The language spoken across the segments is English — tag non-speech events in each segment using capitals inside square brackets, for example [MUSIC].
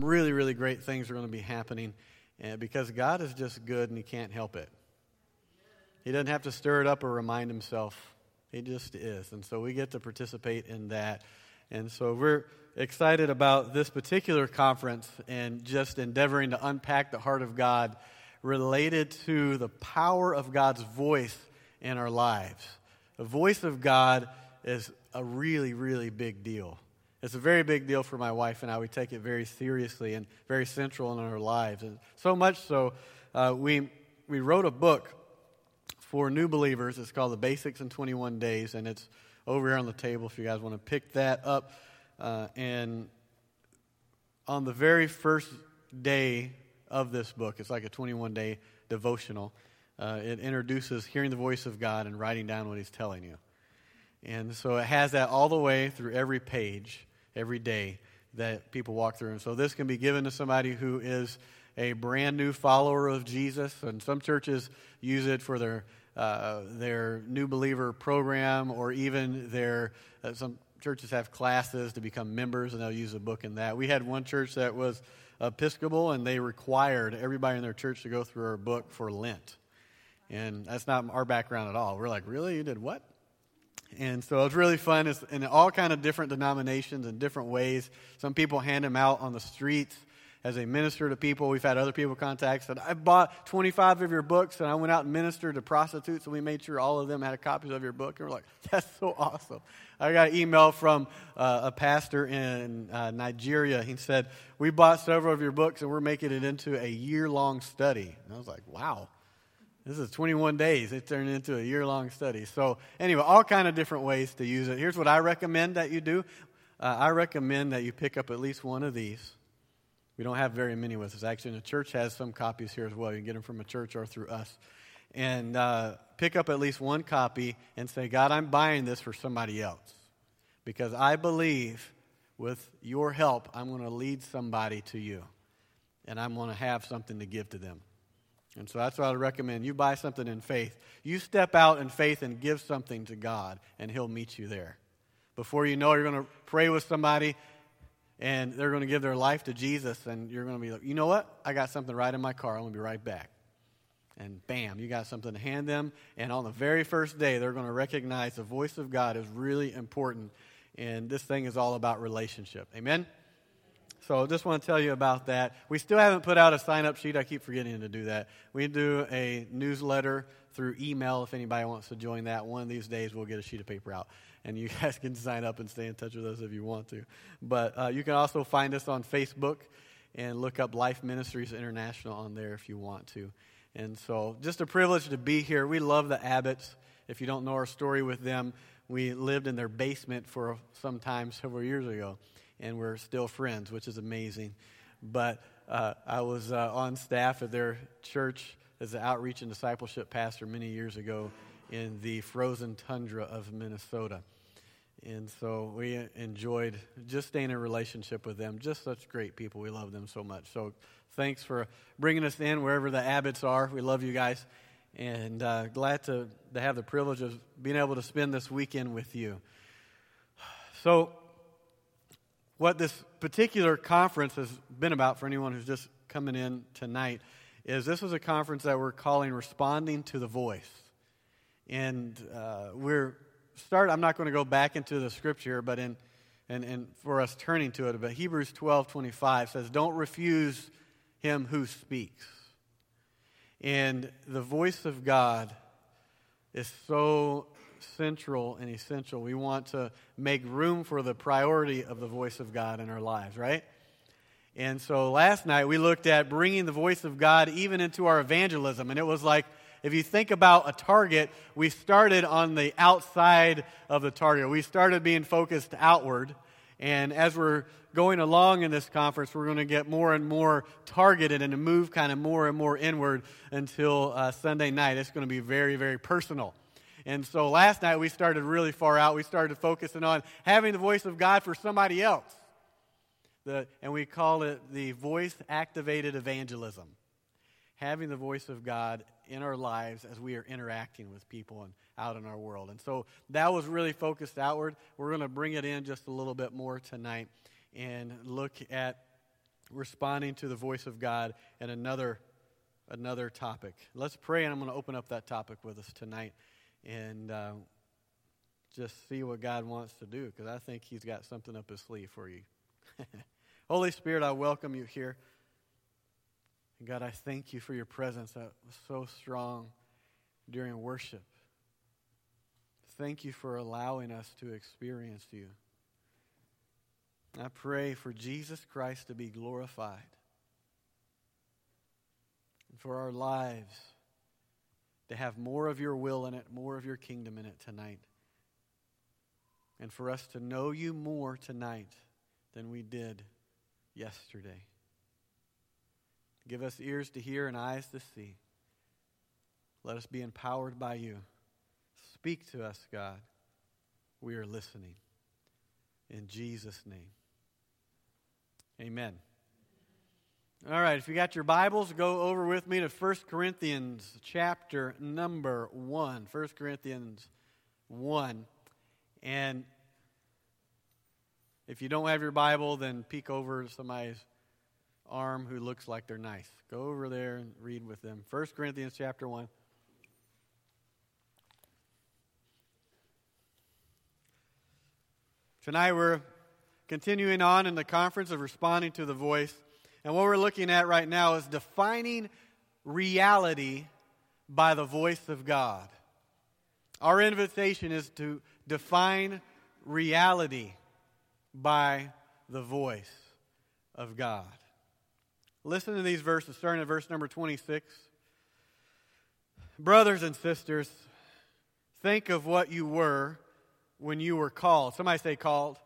some really, really great things are going to be happening uh, because God is just good and He can't help it. He doesn't have to stir it up or remind Himself. He just is. And so we get to participate in that. And so we're excited about this particular conference and just endeavoring to unpack the heart of God related to the power of God's voice in our lives. The voice of God is a really, really big deal. It's a very big deal for my wife and I. We take it very seriously and very central in our lives. And so much so, uh, we, we wrote a book for new believers. It's called The Basics in 21 Days, and it's over here on the table if you guys want to pick that up. Uh, and on the very first day of this book, it's like a 21 day devotional. Uh, it introduces hearing the voice of God and writing down what He's telling you. And so it has that all the way through every page, every day that people walk through. And so this can be given to somebody who is a brand new follower of Jesus. And some churches use it for their, uh, their new believer program or even their, uh, some churches have classes to become members and they'll use a book in that. We had one church that was Episcopal and they required everybody in their church to go through our book for Lent. And that's not our background at all. We're like, really? You did what? And so it's really fun. It's in all kind of different denominations and different ways. Some people hand them out on the streets as they minister to people. We've had other people contact said, I bought 25 of your books and I went out and ministered to prostitutes and we made sure all of them had a copies of your book. And we're like, [LAUGHS] that's so awesome. I got an email from uh, a pastor in uh, Nigeria. He said, we bought several of your books and we're making it into a year-long study. And I was like, wow. This is 21 days. It turned into a year-long study. So anyway, all kind of different ways to use it. Here's what I recommend that you do. Uh, I recommend that you pick up at least one of these. We don't have very many with us. Actually, the church has some copies here as well. You can get them from a church or through us. And uh, pick up at least one copy and say, God, I'm buying this for somebody else. Because I believe with your help, I'm going to lead somebody to you. And I'm going to have something to give to them. And so that's what I'd recommend. You buy something in faith. You step out in faith and give something to God, and He'll meet you there. Before you know, you're going to pray with somebody, and they're going to give their life to Jesus, and you're going to be like, you know what? I got something right in my car. I'm going to be right back. And bam, you got something to hand them. And on the very first day, they're going to recognize the voice of God is really important. And this thing is all about relationship. Amen? So just want to tell you about that. We still haven't put out a sign up sheet. I keep forgetting to do that. We do a newsletter through email if anybody wants to join that. One of these days, we'll get a sheet of paper out. And you [LAUGHS] guys can sign up and stay in touch with us if you want to. But uh, you can also find us on Facebook and look up Life Ministries International on there if you want to. And so, just a privilege to be here. We love the Abbotts. If you don't know our story with them, we lived in their basement for some time several years ago and we're still friends, which is amazing. But uh, I was uh, on staff at their church as an outreach and discipleship pastor many years ago in the frozen tundra of Minnesota. And so we enjoyed just staying in relationship with them. Just such great people. We love them so much. So thanks for bringing us in wherever the Abbotts are. We love you guys. And uh, glad to, to have the privilege of being able to spend this weekend with you. So what this particular conference has been about for anyone who's just coming in tonight is this is a conference that we're calling Responding to the Voice. And uh, we're start. I'm not going to go back into the scripture, but in and, and for us turning to it, but Hebrews 12 25 says, Don't refuse him who speaks. And the voice of God is so central and essential. We want to make room for the priority of the voice of God in our lives, right? And so last night we looked at bringing the voice of God even into our evangelism. And it was like, if you think about a target, we started on the outside of the target. We started being focused outward. And as we're going along in this conference, we're going to get more and more targeted and to move kind of more and more inward until uh, Sunday night. It's going to be very, very personal. And so last night we started really far out. We started focusing on having the voice of God for somebody else. The, and we call it the voice activated evangelism. Having the voice of God in our lives as we are interacting with people and out in our world. And so that was really focused outward. We're going to bring it in just a little bit more tonight and look at responding to the voice of God and another another topic. Let's pray, and I'm going to open up that topic with us tonight and uh, just see what God wants to do because I think He's got something up His sleeve for you. [LAUGHS] Holy Spirit, I welcome you here. And God, I thank you for your presence that was so strong during worship. Thank you for allowing us to experience you. I pray for Jesus Christ to be glorified and for our lives to have more of your will in it, more of your kingdom in it tonight. And for us to know you more tonight than we did yesterday. Give us ears to hear and eyes to see. Let us be empowered by you. Speak to us, God. We are listening. In Jesus' name. Amen. All right, if you got your Bibles, go over with me to 1 Corinthians chapter number 1. 1 Corinthians 1. And if you don't have your Bible, then peek over somebody's arm who looks like they're nice. Go over there and read with them. 1 Corinthians chapter 1. Tonight we're continuing on in the conference of responding to the voice. And what we're looking at right now is defining reality by the voice of God. Our invitation is to define reality by the voice of God. Listen to these verses, starting at verse number 26. Brothers and sisters, think of what you were when you were called. Somebody say called.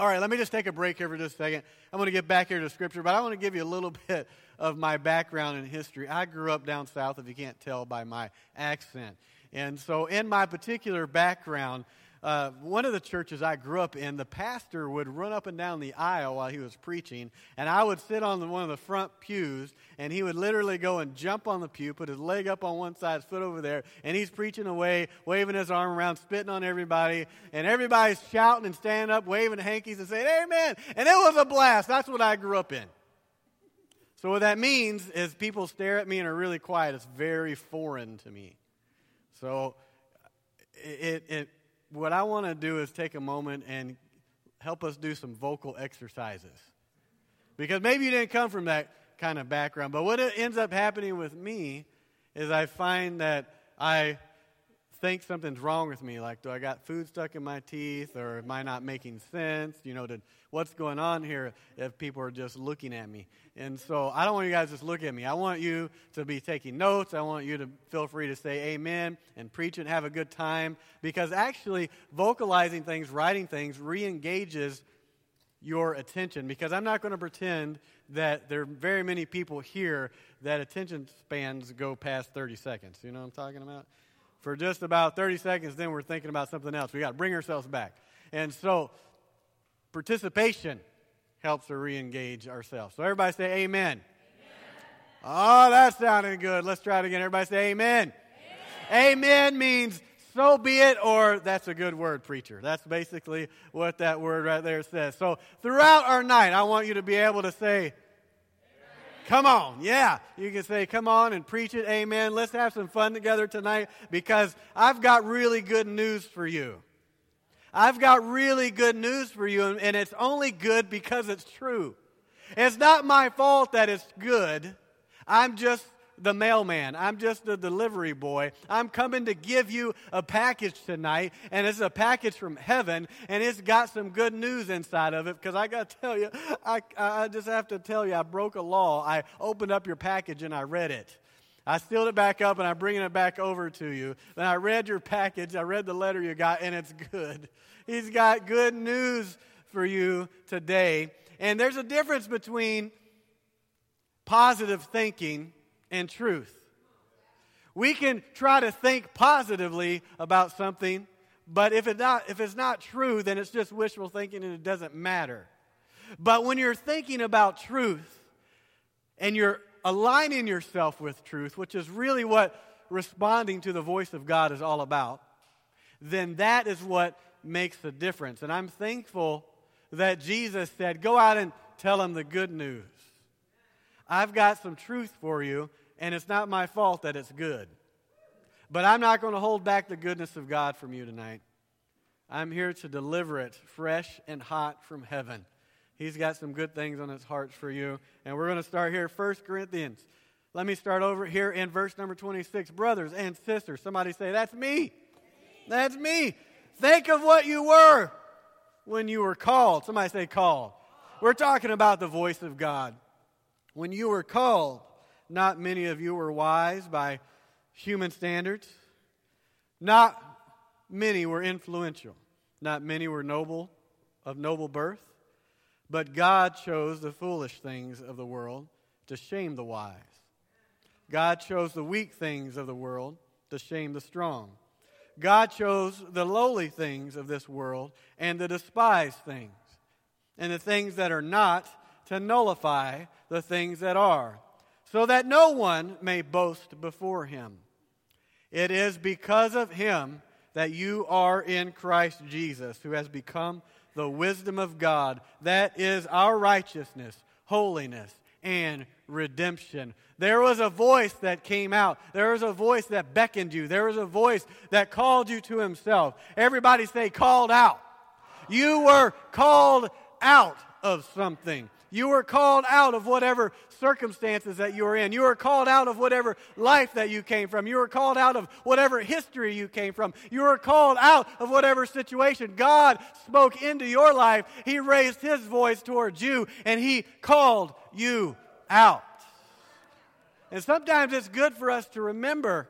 All right, let me just take a break here for just a second. I'm going to get back here to Scripture, but I want to give you a little [LAUGHS] bit of my background and history. I grew up down south, if you can't tell by my accent. And so, in my particular background, uh, one of the churches I grew up in, the pastor would run up and down the aisle while he was preaching, and I would sit on the, one of the front pews, and he would literally go and jump on the pew, put his leg up on one side, his foot over there, and he's preaching away, waving his arm around, spitting on everybody, and everybody's shouting and standing up, waving hankies and saying, Amen. And it was a blast. That's what I grew up in. So, what that means is people stare at me and are really quiet. It's very foreign to me. So, it, it what I want to do is take a moment and help us do some vocal exercises. Because maybe you didn't come from that kind of background, but what ends up happening with me is I find that I think something's wrong with me. Like, do I got food stuck in my teeth, or am I not making sense? You know, did, what's going on here if people are just looking at me? And so I don't want you guys to just look at me. I want you to be taking notes. I want you to feel free to say amen and preach and have a good time because actually vocalizing things, writing things, re engages your attention because I'm not going to pretend that there are very many people here that attention spans go past 30 seconds. You know what I'm talking about? For just about 30 seconds, then we're thinking about something else. We got to bring ourselves back. And so, participation helps to re engage ourselves. So, everybody say amen. amen. Oh, that sounded good. Let's try it again. Everybody say amen. Amen, amen means so be it, or that's a good word, preacher. That's basically what that word right there says. So, throughout our night, I want you to be able to say, Come on. Yeah. You can say, come on and preach it. Amen. Let's have some fun together tonight because I've got really good news for you. I've got really good news for you, and it's only good because it's true. It's not my fault that it's good. I'm just the mailman. I'm just the delivery boy. I'm coming to give you a package tonight, and it's a package from heaven, and it's got some good news inside of it. Because I got to tell you, I, I just have to tell you, I broke a law. I opened up your package and I read it. I sealed it back up and I'm bringing it back over to you. Then I read your package, I read the letter you got, and it's good. He's got good news for you today. And there's a difference between positive thinking and truth. We can try to think positively about something, but if, it not, if it's not true, then it's just wishful thinking and it doesn't matter. But when you're thinking about truth and you're aligning yourself with truth, which is really what responding to the voice of God is all about, then that is what makes a difference. And I'm thankful that Jesus said, Go out and tell them the good news. I've got some truth for you, and it's not my fault that it's good. But I'm not going to hold back the goodness of God from you tonight. I'm here to deliver it fresh and hot from heaven. He's got some good things on his heart for you. And we're going to start here, 1 Corinthians. Let me start over here in verse number 26. Brothers and sisters, somebody say, That's me. That's me. Think of what you were when you were called. Somebody say, Called. We're talking about the voice of God. When you were called, not many of you were wise by human standards. Not many were influential. Not many were noble, of noble birth. But God chose the foolish things of the world to shame the wise. God chose the weak things of the world to shame the strong. God chose the lowly things of this world and the despised things, and the things that are not to nullify the things that are, so that no one may boast before him. It is because of him that you are in Christ Jesus, who has become the wisdom of God. That is our righteousness, holiness, and redemption. There was a voice that came out. There was a voice that beckoned you. There was a voice that called you to himself. Everybody say, called out. You were called out of something. You were called out of whatever circumstances that you were in. You were called out of whatever life that you came from. You were called out of whatever history you came from. You were called out of whatever situation. God spoke into your life. He raised his voice towards you and he called you out. And sometimes it's good for us to remember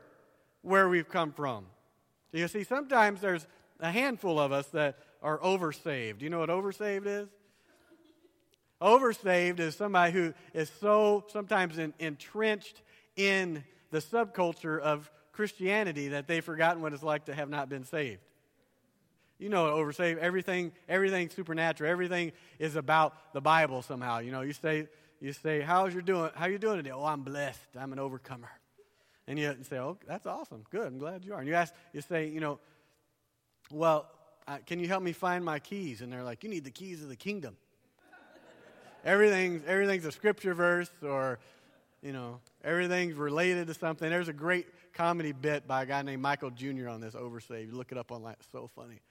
where we've come from. You see, sometimes there's a handful of us that are oversaved. You know what oversaved is? Oversaved is somebody who is so sometimes in, entrenched in the subculture of Christianity that they've forgotten what it's like to have not been saved. You know, oversaved, everything, everything supernatural, everything is about the Bible somehow. You know, you say, you say, how's you doing? How you doing today? Oh, I'm blessed. I'm an overcomer. And you say, oh, that's awesome. Good. I'm glad you are. And you ask, you say, you know, well, uh, can you help me find my keys? And they're like, you need the keys of the kingdom everything's, everything's a scripture verse or, you know, everything's related to something. There's a great comedy bit by a guy named Michael Jr. on this oversave. You look it up online, it's so funny.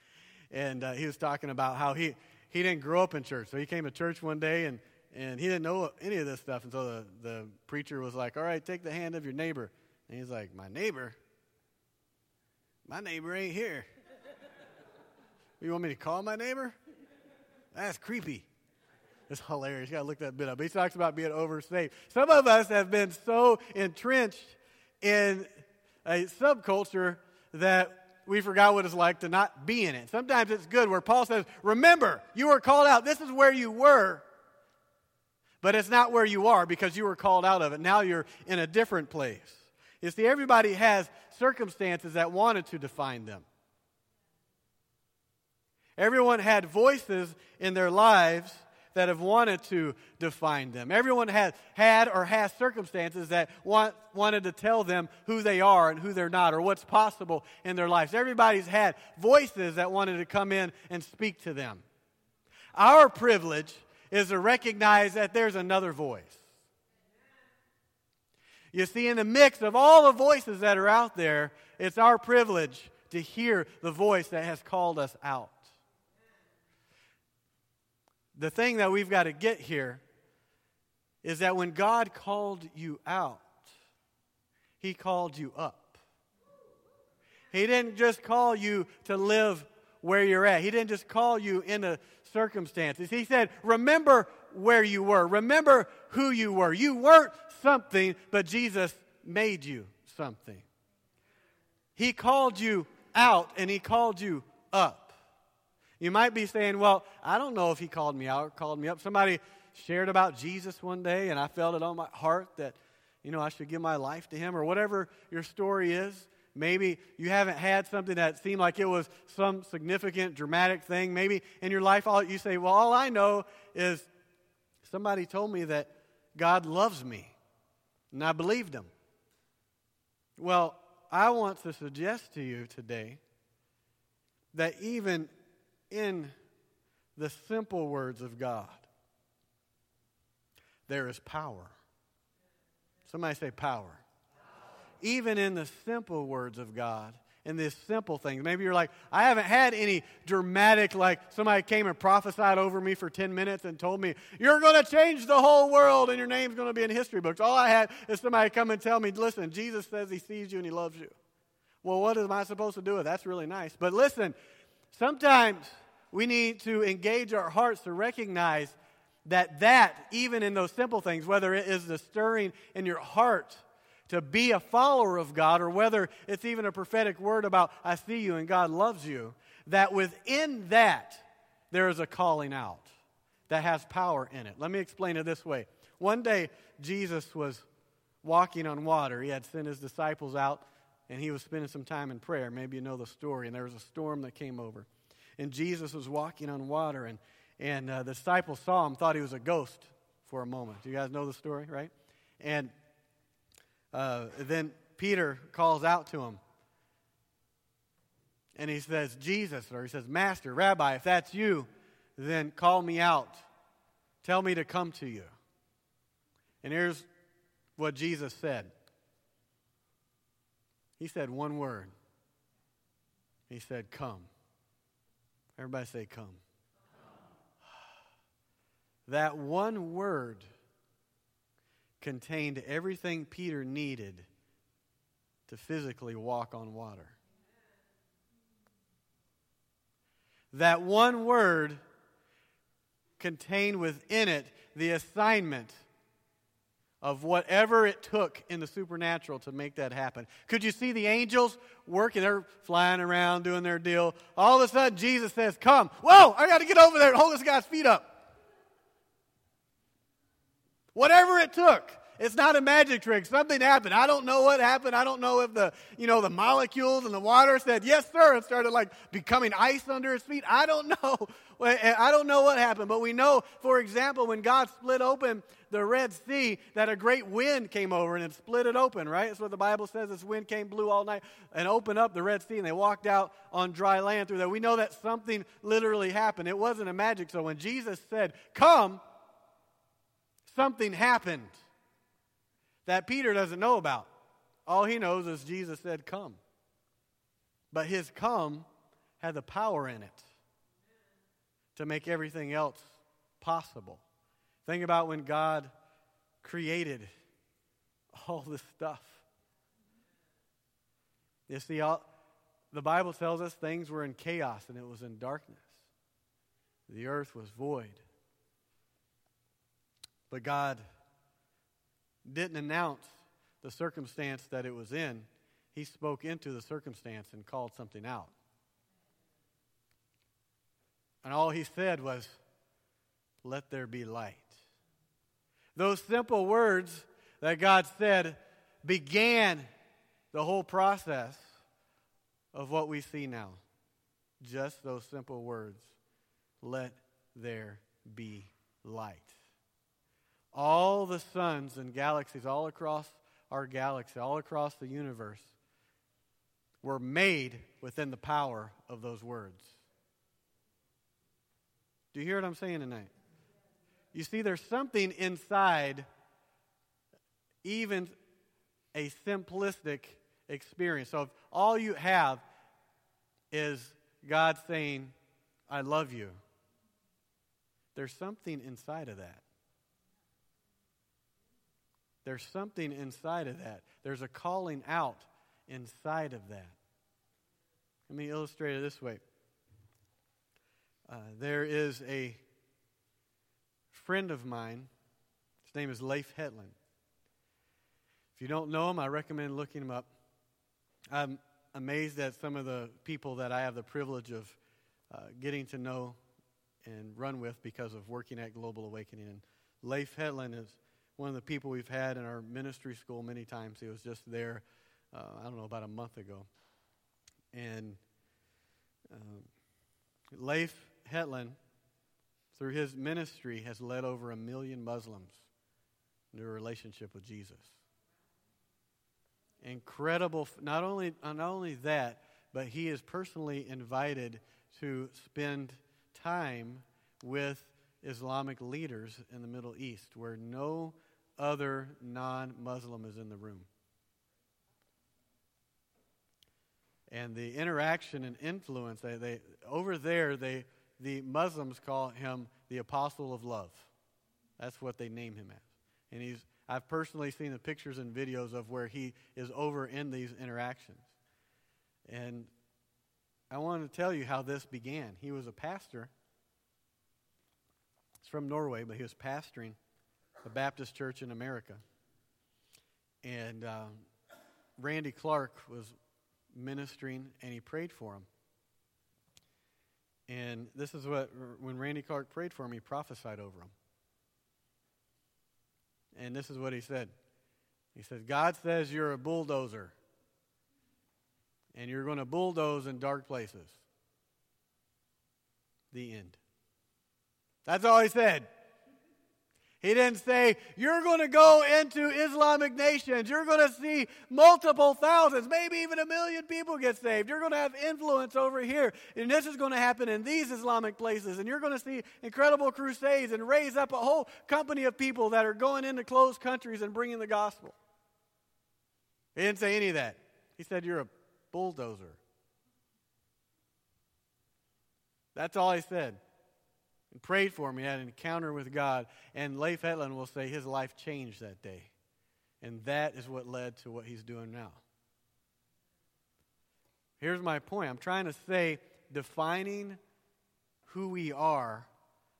And uh, he was talking about how he, he didn't grow up in church. So he came to church one day and, and he didn't know any of this stuff. And so the, the preacher was like, All right, take the hand of your neighbor. And he's like, My neighbor? My neighbor ain't here. [LAUGHS] you want me to call my neighbor? That's creepy. It's hilarious. You got to look that bit up. He talks about being oversaved. Some of us have been so entrenched in a subculture that we forgot what it's like to not be in it. Sometimes it's good where Paul says, Remember, you were called out. This is where you were, but it's not where you are because you were called out of it. Now you're in a different place. You see, everybody has circumstances that wanted to define them. Everyone had voices in their lives that have wanted to define them. Everyone has had or has circumstances that want, wanted to tell them who they are and who they're not or what's possible in their lives. Everybody's had voices that wanted to come in and speak to them. Our privilege is to recognize that there's another voice. You see, in the mix of all the voices that are out there, it's our privilege to hear the voice that has called us out the thing that we've got to get here is that when God called you out, He called you up. He didn't just call you to live where you're at, He didn't just call you in into circumstances. He said, Remember where you were, remember who you were. You weren't something, but Jesus made you something. He called you out and He called you up. You might be saying, Well, I don't know if he called me out or called me up. Somebody shared about Jesus one day, and I felt it on my heart that, you know, I should give my life to him, or whatever your story is. Maybe you haven't had something that seemed like it was some significant, dramatic thing. Maybe in your life, all you say, Well, all I know is somebody told me that God loves me, and I believed him. Well, I want to suggest to you today that even in the simple words of God. there is power. Somebody say power. Even in the simple words of God, in this simple thing. Maybe you're like, I haven't had any dramatic, like somebody came and prophesied over me for 10 minutes and told me, You're going to change the whole world and your name's going to be in history books. All I had is somebody come and tell me, Listen, Jesus says he sees you and he loves you. Well, what am I supposed to do with That's really nice. But listen, sometimes we need to engage our hearts to recognize that that, even in those simple things, whether it is the stirring in your heart, to be a follower of God, or whether it's even a prophetic word about, I see you and God loves you, that within that, there is a calling out that has power in it. Let me explain it this way. One day, Jesus was walking on water. He had sent his disciples out, and he was spending some time in prayer. Maybe you know the story. And there was a storm that came over. And Jesus was walking on water, and, and uh, the disciples saw him, thought he was a ghost for a moment. Do you guys know the story, right? And uh, then Peter calls out to him. And he says, Jesus, or he says, Master, Rabbi, if that's you, then call me out. Tell me to come to you. And here's what Jesus said He said one word. He said, Come. Everybody say, Come. come. That one word contained everything Peter needed to physically walk on water. That one word contained within it the assignment of whatever it took in the supernatural to make that happen. Could you see the angels working? They're flying around doing their deal. All of a sudden, Jesus says, Come. Whoa, I got to get over there and hold this guy's feet up. Whatever it took. It's not a magic trick. Something happened. I don't know what happened. I don't know if the, you know, the molecules in the water said, yes, sir, and started like becoming ice under his feet. I don't [LAUGHS] know. Eh, I don't know what happened. But we know, for example, when God split open the Red Sea, that a great wind came over and it split it open, right? That's what the Bible says. This wind came, blew all night, and opened up the Red Sea, and they walked out on dry land through there. We know that something literally happened. It wasn't a magic. So when Jesus said, Come, something happened that Peter doesn't know about. All he knows is Jesus said, Come. But his come had the power in it to make everything else possible. Think about when God created all this stuff. You see, all, the Bible tells us things were in chaos and it was in darkness. The earth was void. But God didn't announce the circumstance that it was in. He spoke into the circumstance and called something out. And all he said was, Let there be light. Those simple words that God said began the whole process of what we see now. Just those simple words. Let there be light all the suns and galaxies all across our galaxy, all across the universe, were made within the power of those words. Do you hear what I'm saying tonight? You see, there's something inside even a simplistic experience. So if all you have is God saying, I love you, there's something inside of that. There's something inside of that. There's a calling out inside of that. Let me illustrate it this way. Uh, there is a friend of mine. His name is Leif Hetland. If you don't know him, I recommend looking him up. I'm amazed at some of the people that I have the privilege of uh, getting to know and run with because of working at Global Awakening. And Leif Hetland is one of the people we've had in our ministry school many times. He was just there, uh, I don't know, about a month ago. And uh, Leif Hetland, through his ministry, has led over a million Muslims into a relationship with Jesus. Incredible, not only, not only that, but he is personally invited to spend time with Islamic leaders in the Middle East where no other non Muslim is in the room. And the interaction and influence, they, they, over there, they, the Muslims call him the apostle of love. That's what they name him as. And he's, I've personally seen the pictures and videos of where he is over in these interactions. And I want to tell you how this began. He was a pastor. He's from Norway, but he was pastoring a Baptist church in America. And um, Randy Clark was ministering, and he prayed for him. And this is what, when Randy Clark prayed for him, he prophesied over him. And this is what he said He said, God says you're a bulldozer, and you're going to bulldoze in dark places. The end. That's all he said. He didn't say, You're going to go into Islamic nations. You're going to see multiple thousands, maybe even a million people get saved. You're going to have influence over here. And this is going to happen in these Islamic places. And you're going to see incredible crusades and raise up a whole company of people that are going into closed countries and bringing the gospel. He didn't say any of that. He said, You're a bulldozer. That's all he said and prayed for him. He had an encounter with God. And Leif Hetland will say his life changed that day. And that is what led to what he's doing now. Here's my point I'm trying to say defining who we are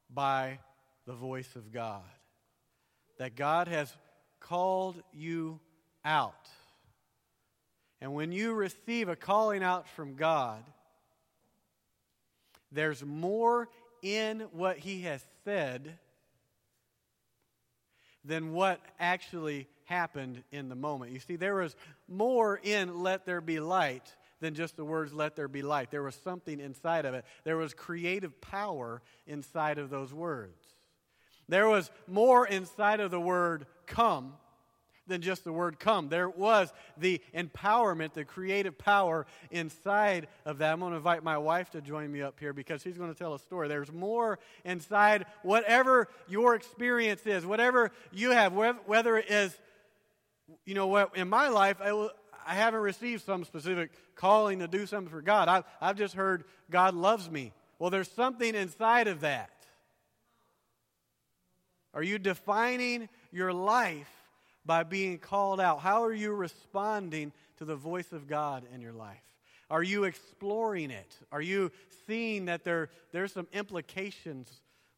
by the voice of God. That God has called you out. And when you receive a calling out from God, there's more in what he has said than what actually happened in the moment. You see, there was more in let there be light than just the words let there be light. There was something inside of it. There was creative power inside of those words. There was more inside of the word come than just the word come. There was the empowerment, the creative power inside of that. I'm going to invite my wife to join me up here because she's going to tell a story. There's more inside whatever your experience is, whatever you have, whether it is, you know, what in my life, I, haven't received some specific calling to do something for God. I've, I've just heard God loves me. Well, there's something inside of that. Are you defining your life by being called out? How are you responding to the voice of God in your life? Are you exploring it? Are you seeing that there, there's some implications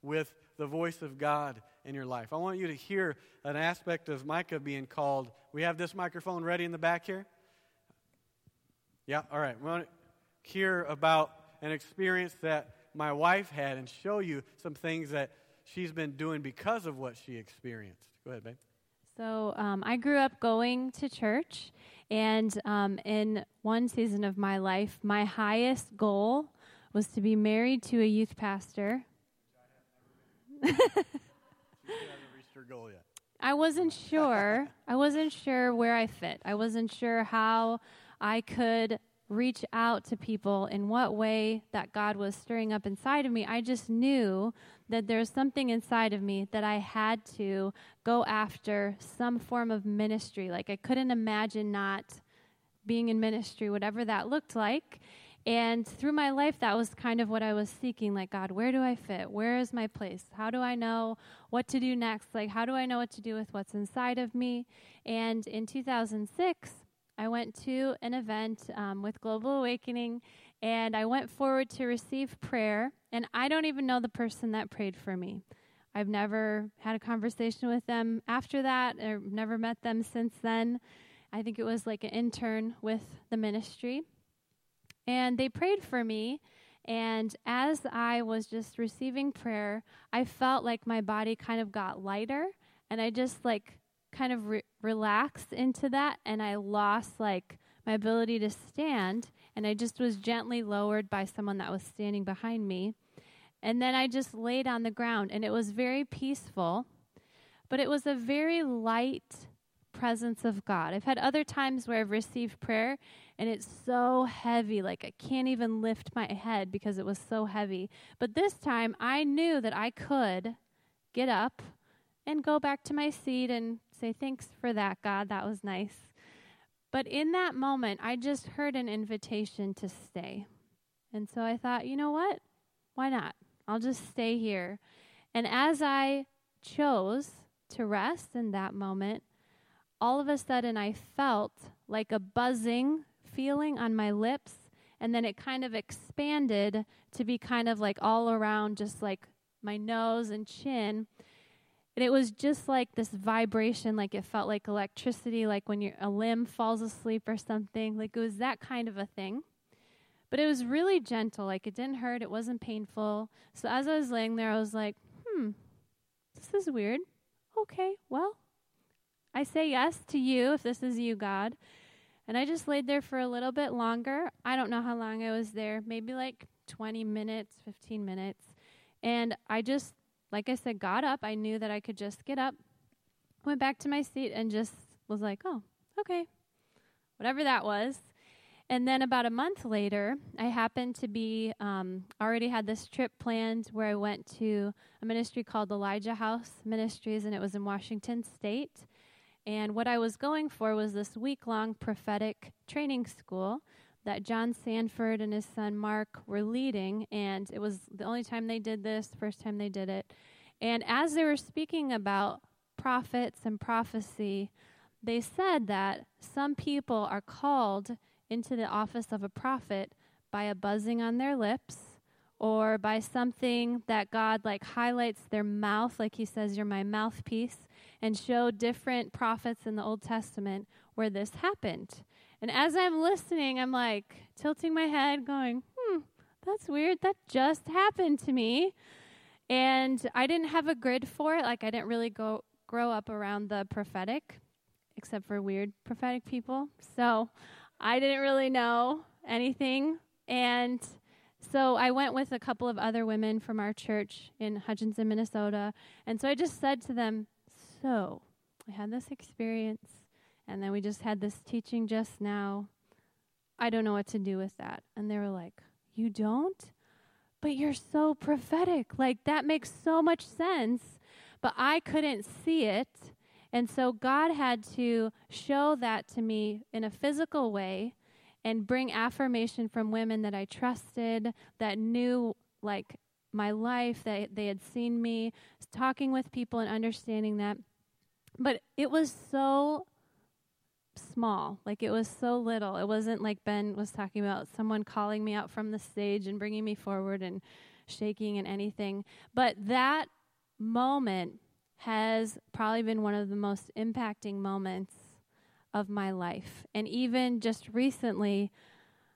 with the voice of God in your life? I want you to hear an aspect of Micah being called. We have this microphone ready in the back here? Yeah, all right. We want to hear about an experience that my wife had and show you some things that she's been doing because of what she experienced. Go ahead, babe. So um, I grew up going to church, and um, in one season of my life, my highest goal was to be married to a youth pastor. [LAUGHS] I wasn't sure. I wasn't sure where I fit. I wasn't sure how I could reach out to people in what way that God was stirring up inside of me. I just knew that there's something inside of me that I had to go after some form of ministry. Like I couldn't imagine not being in ministry, whatever that looked like. And through my life, that was kind of what I was seeking. Like, God, where do I fit? Where is my place? How do I know what to do next? Like, how do I know what to do with what's inside of me? And in 2006, I went to an event um, with Global Awakening and I went forward to receive prayer. And I don't even know the person that prayed for me. I've never had a conversation with them after that, or never met them since then. I think it was like an intern with the ministry. And they prayed for me. And as I was just receiving prayer, I felt like my body kind of got lighter. And I just like kind of re- relaxed into that and I lost like my ability to stand and I just was gently lowered by someone that was standing behind me. And then I just laid on the ground and it was very peaceful, but it was a very light presence of God. I've had other times where I've received prayer and it's so heavy, like I can't even lift my head because it was so heavy. But this time I knew that I could get up and go back to my seat and say, Thanks for that, God. That was nice. But in that moment, I just heard an invitation to stay. And so I thought, you know what? Why not? I'll just stay here. And as I chose to rest in that moment, all of a sudden I felt like a buzzing feeling on my lips. And then it kind of expanded to be kind of like all around, just like my nose and chin. And it was just like this vibration, like it felt like electricity, like when your, a limb falls asleep or something. Like it was that kind of a thing. But it was really gentle, like it didn't hurt, it wasn't painful. So as I was laying there, I was like, hmm, this is weird. Okay, well, I say yes to you if this is you, God. And I just laid there for a little bit longer. I don't know how long I was there, maybe like 20 minutes, 15 minutes. And I just like I said, got up. I knew that I could just get up, went back to my seat, and just was like, oh, okay, whatever that was. And then about a month later, I happened to be um, already had this trip planned where I went to a ministry called Elijah House Ministries, and it was in Washington State. And what I was going for was this week long prophetic training school that John Sandford and his son Mark were leading, and it was the only time they did this, first time they did it. And as they were speaking about prophets and prophecy, they said that some people are called into the office of a prophet by a buzzing on their lips or by something that God like highlights their mouth, like he says, You're my mouthpiece, and show different prophets in the Old Testament where this happened. And as I'm listening, I'm like tilting my head, going, hmm, that's weird. That just happened to me. And I didn't have a grid for it. Like, I didn't really go grow up around the prophetic, except for weird prophetic people. So I didn't really know anything. And so I went with a couple of other women from our church in Hutchinson, Minnesota. And so I just said to them, So I had this experience and then we just had this teaching just now. I don't know what to do with that. And they were like, You don't? But you're so prophetic. Like, that makes so much sense. But I couldn't see it. And so God had to show that to me in a physical way and bring affirmation from women that I trusted, that knew, like, my life, that they had seen me, talking with people and understanding that. But it was so small. Like it was so little. It wasn't like Ben was talking about someone calling me out from the stage and bringing me forward and shaking and anything. But that moment has probably been one of the most impacting moments of my life. And even just recently,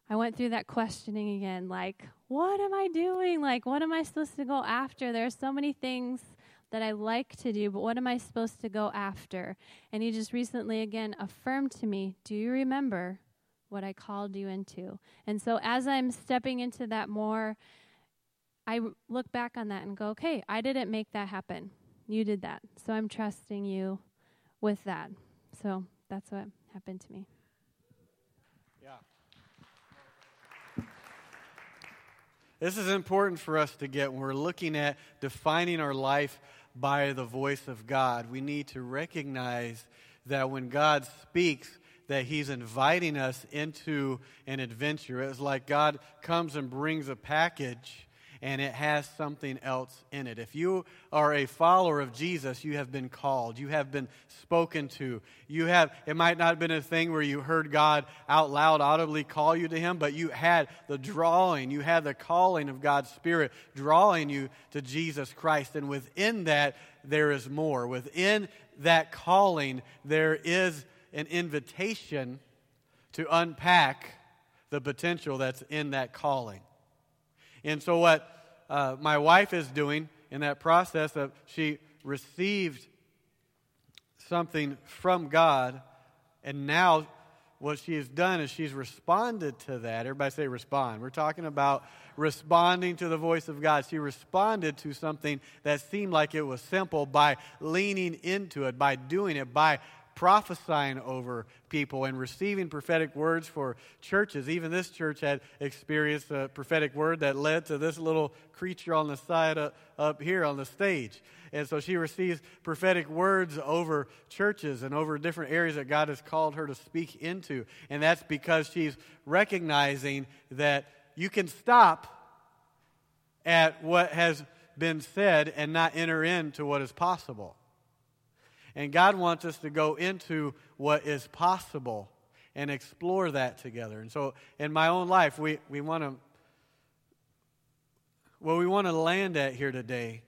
I went through that questioning again like, what am I doing? Like, what am I supposed to go after? There are so many things that I like to do, but what am I supposed to go after? And he just recently again affirmed to me, Do you remember what I called you into? And so as I'm stepping into that more, I look back on that and go, Okay, I didn't make that happen. You did that. So I'm trusting you with that. So that's what happened to me. Yeah. This is important for us to get when we're looking at defining our life by the voice of God. We need to recognize that when God speaks, that He's inviting us into an adventure. It's like God comes and brings a package and it has something else in it. If you are a follower of Jesus, you have been called, you have been spoken to. You have it might not have been a thing where you heard God out loud audibly call you to him, but you had the drawing, you had the calling of God's spirit drawing you to Jesus Christ and within that there is more. Within that calling there is an invitation to unpack the potential that's in that calling. And so, what uh, my wife is doing in that process of she received something from God, and now what she has done is she's responded to that. Everybody say respond. We're talking about responding to the voice of God. She responded to something that seemed like it was simple by leaning into it, by doing it, by prophesying over people and receiving prophetic words for churches. Even this church had experienced a prophetic word that led to this little creature on the side up, up here on the stage. And so she receives prophetic words over churches and over different areas that God has called her to speak into. And that's because she's recognizing that you can stop at what has been said and not enter into what is possible. And God wants us to go into what is possible and explore that together. And so in my own life, we, we want to, what we want to land at here today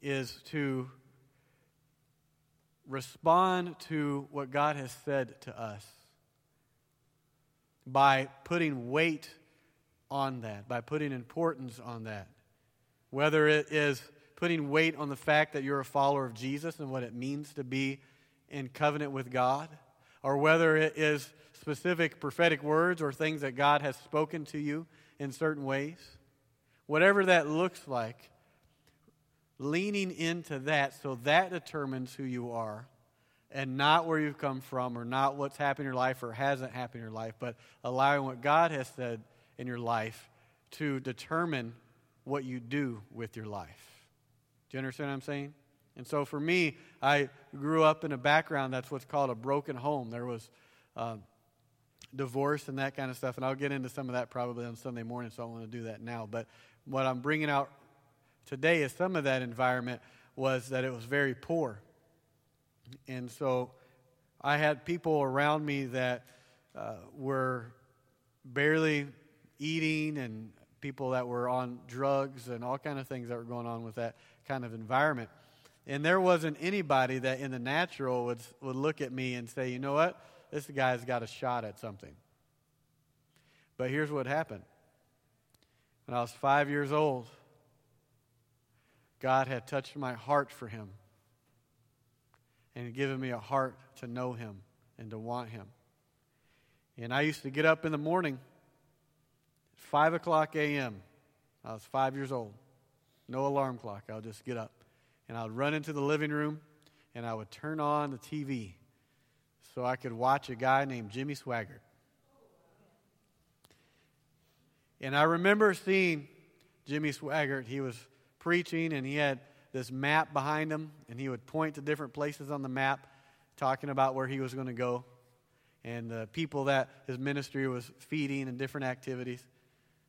is to respond to what God has said to us by putting weight on that, by putting importance on that. Whether it is putting weight on the fact that you're a follower of Jesus and what it means to be in covenant with God, or whether it is specific prophetic words or things that God has spoken to you in certain ways. Whatever that looks like, leaning into that so that determines who you are and not where you've come from or not what's happened in your life or hasn't happened in your life, but allowing what God has said in your life to determine what you do with your life. Do you understand what I'm saying? And so for me, I grew up in a background that's what's called a broken home. There was uh, divorce and that kind of stuff, and I'll get into some of that probably on Sunday morning, so I want to do that now. But what I'm bringing out today is some of that environment was that it was very poor. And so I had people around me that uh, were barely eating and people that were on drugs and all kind of things that were going on with that kind of environment. And there wasn't anybody that in the natural would, would look at me and say, you know what? This guy's got a shot at something. But here's what happened. When I was five years old, God had touched my heart for him and given me a heart to know him and to want him. And I used to get up in the morning, 5 o'clock a.m. I was five years old. No alarm clock. I'll just get up. And I would run into the living room and I would turn on the TV so I could watch a guy named Jimmy Swaggart. And I remember seeing Jimmy Swaggart. He was preaching and he had this map behind him and he would point to different places on the map talking about where he was going to go and the people that his ministry was feeding and different activities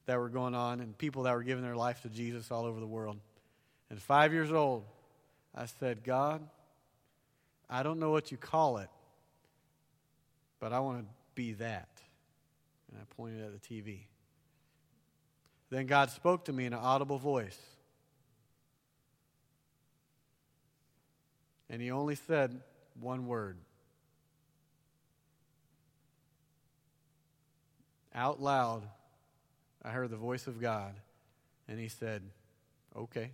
that were going on and people that were giving their life to Jesus all over the world. And five years old, I said, God, I don't know what you call it, but I want to be that. And I pointed at the TV. Then God spoke to me in an audible voice. And He only said one word. Out loud, I heard the voice of God, and He said, Okay.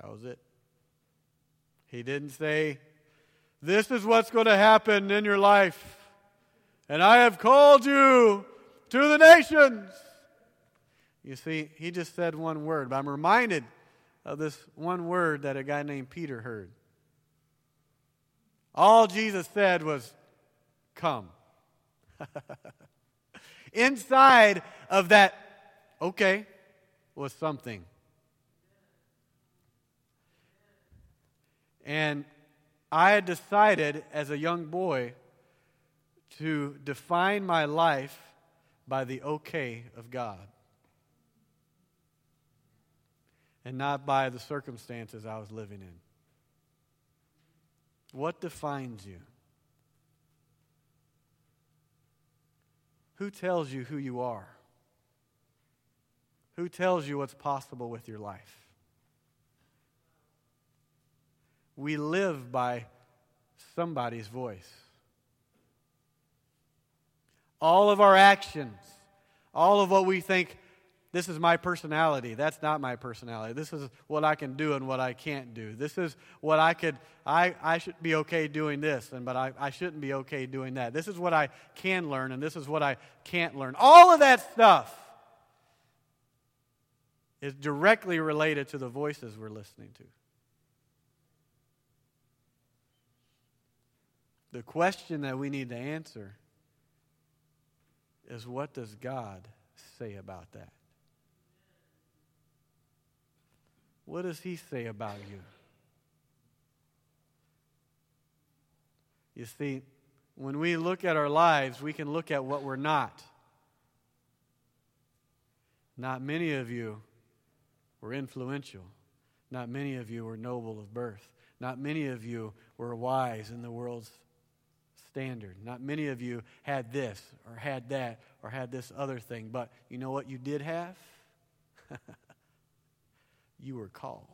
That was it. He didn't say, This is what's going to happen in your life, and I have called you to the nations. You see, he just said one word, but I'm reminded of this one word that a guy named Peter heard. All Jesus said was, Come. [LAUGHS] Inside of that, okay, was something. And I had decided as a young boy to define my life by the okay of God and not by the circumstances I was living in. What defines you? Who tells you who you are? Who tells you what's possible with your life? We live by somebody's voice. All of our actions, all of what we think, this is my personality. That's not my personality. This is what I can do and what I can't do. This is what I could, I, I should be okay doing this, and but I, I shouldn't be okay doing that. This is what I can learn, and this is what I can't learn. All of that stuff is directly related to the voices we're listening to. The question that we need to answer is what does God say about that? What does He say about you? You see, when we look at our lives, we can look at what we're not. Not many of you were influential. Not many of you were noble of birth. Not many of you were wise in the world's standard. Not many of you had this or had that or had this other thing. But you know what you did have? [LAUGHS] you were called.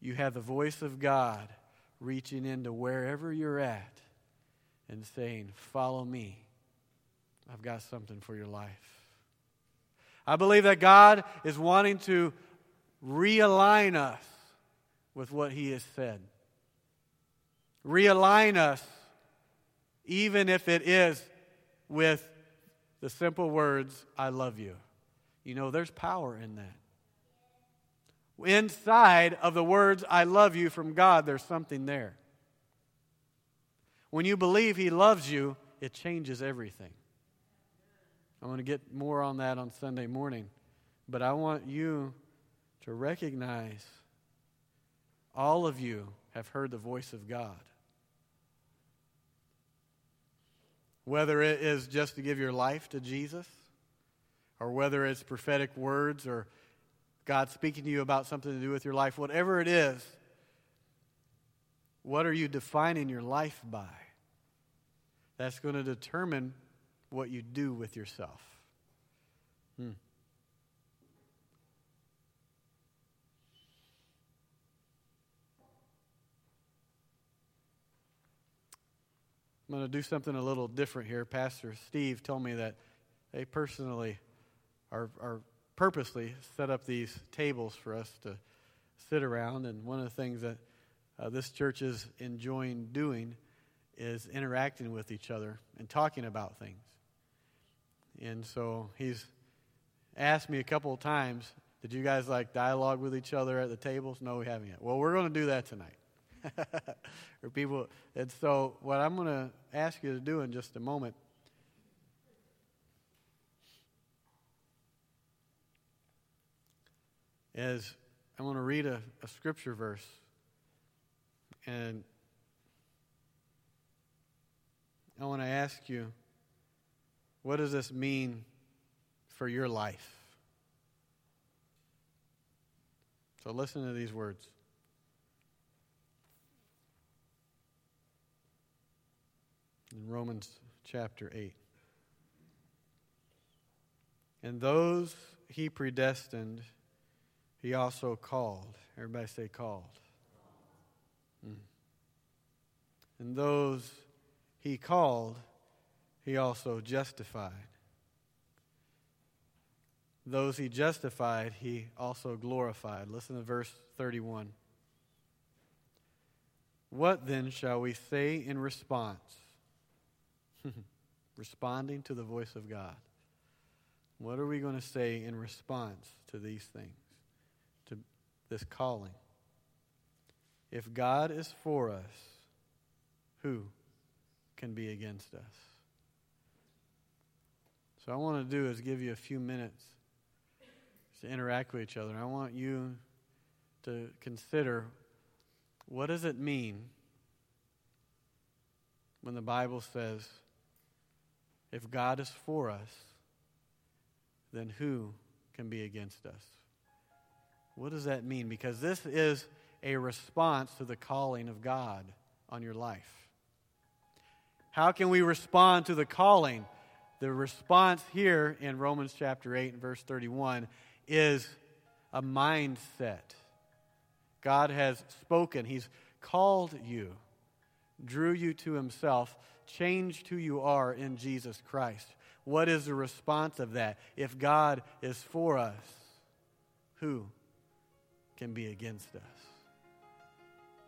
You have the voice of God reaching into wherever you're at and saying, Follow me. I've got something for your life. I believe that God is wanting to realign us with what He has said. Realign us, even if it is with the simple words, I love you. You know, there's power in that. Inside of the words, I love you from God, there's something there. When you believe He loves you, it changes everything. I'm going to get more on that on Sunday morning. But I want you to recognize all of you have heard the voice of God. Whether it is just to give your life to Jesus, or whether it's prophetic words or God speaking to you about something to do with your life, whatever it is, what are you defining your life by? That's going to determine what you do with yourself. Hmm. I'm going to do something a little different here. Pastor Steve told me that they personally are, are purposely set up these tables for us to sit around. And one of the things that uh, this church is enjoying doing is interacting with each other and talking about things. And so he's asked me a couple of times, did you guys like dialogue with each other at the tables? No, we haven't yet. Well, we're going to do that tonight. [LAUGHS] or people, and so what I'm going to ask you to do in just a moment is I want to read a, a scripture verse. And I want to ask you, what does this mean for your life? So listen to these words. In Romans chapter 8. And those he predestined, he also called. Everybody say called. Mm. And those he called, he also justified. Those he justified, he also glorified. Listen to verse 31. What then shall we say in response? [LAUGHS] Responding to the voice of God. What are we going to say in response to these things? This calling. If God is for us, who can be against us? So, I want to do is give you a few minutes to interact with each other. I want you to consider what does it mean when the Bible says, if God is for us, then who can be against us? What does that mean? Because this is a response to the calling of God on your life. How can we respond to the calling? The response here in Romans chapter 8 and verse 31 is a mindset. God has spoken, He's called you, drew you to Himself, changed who you are in Jesus Christ. What is the response of that? If God is for us, who can be against us.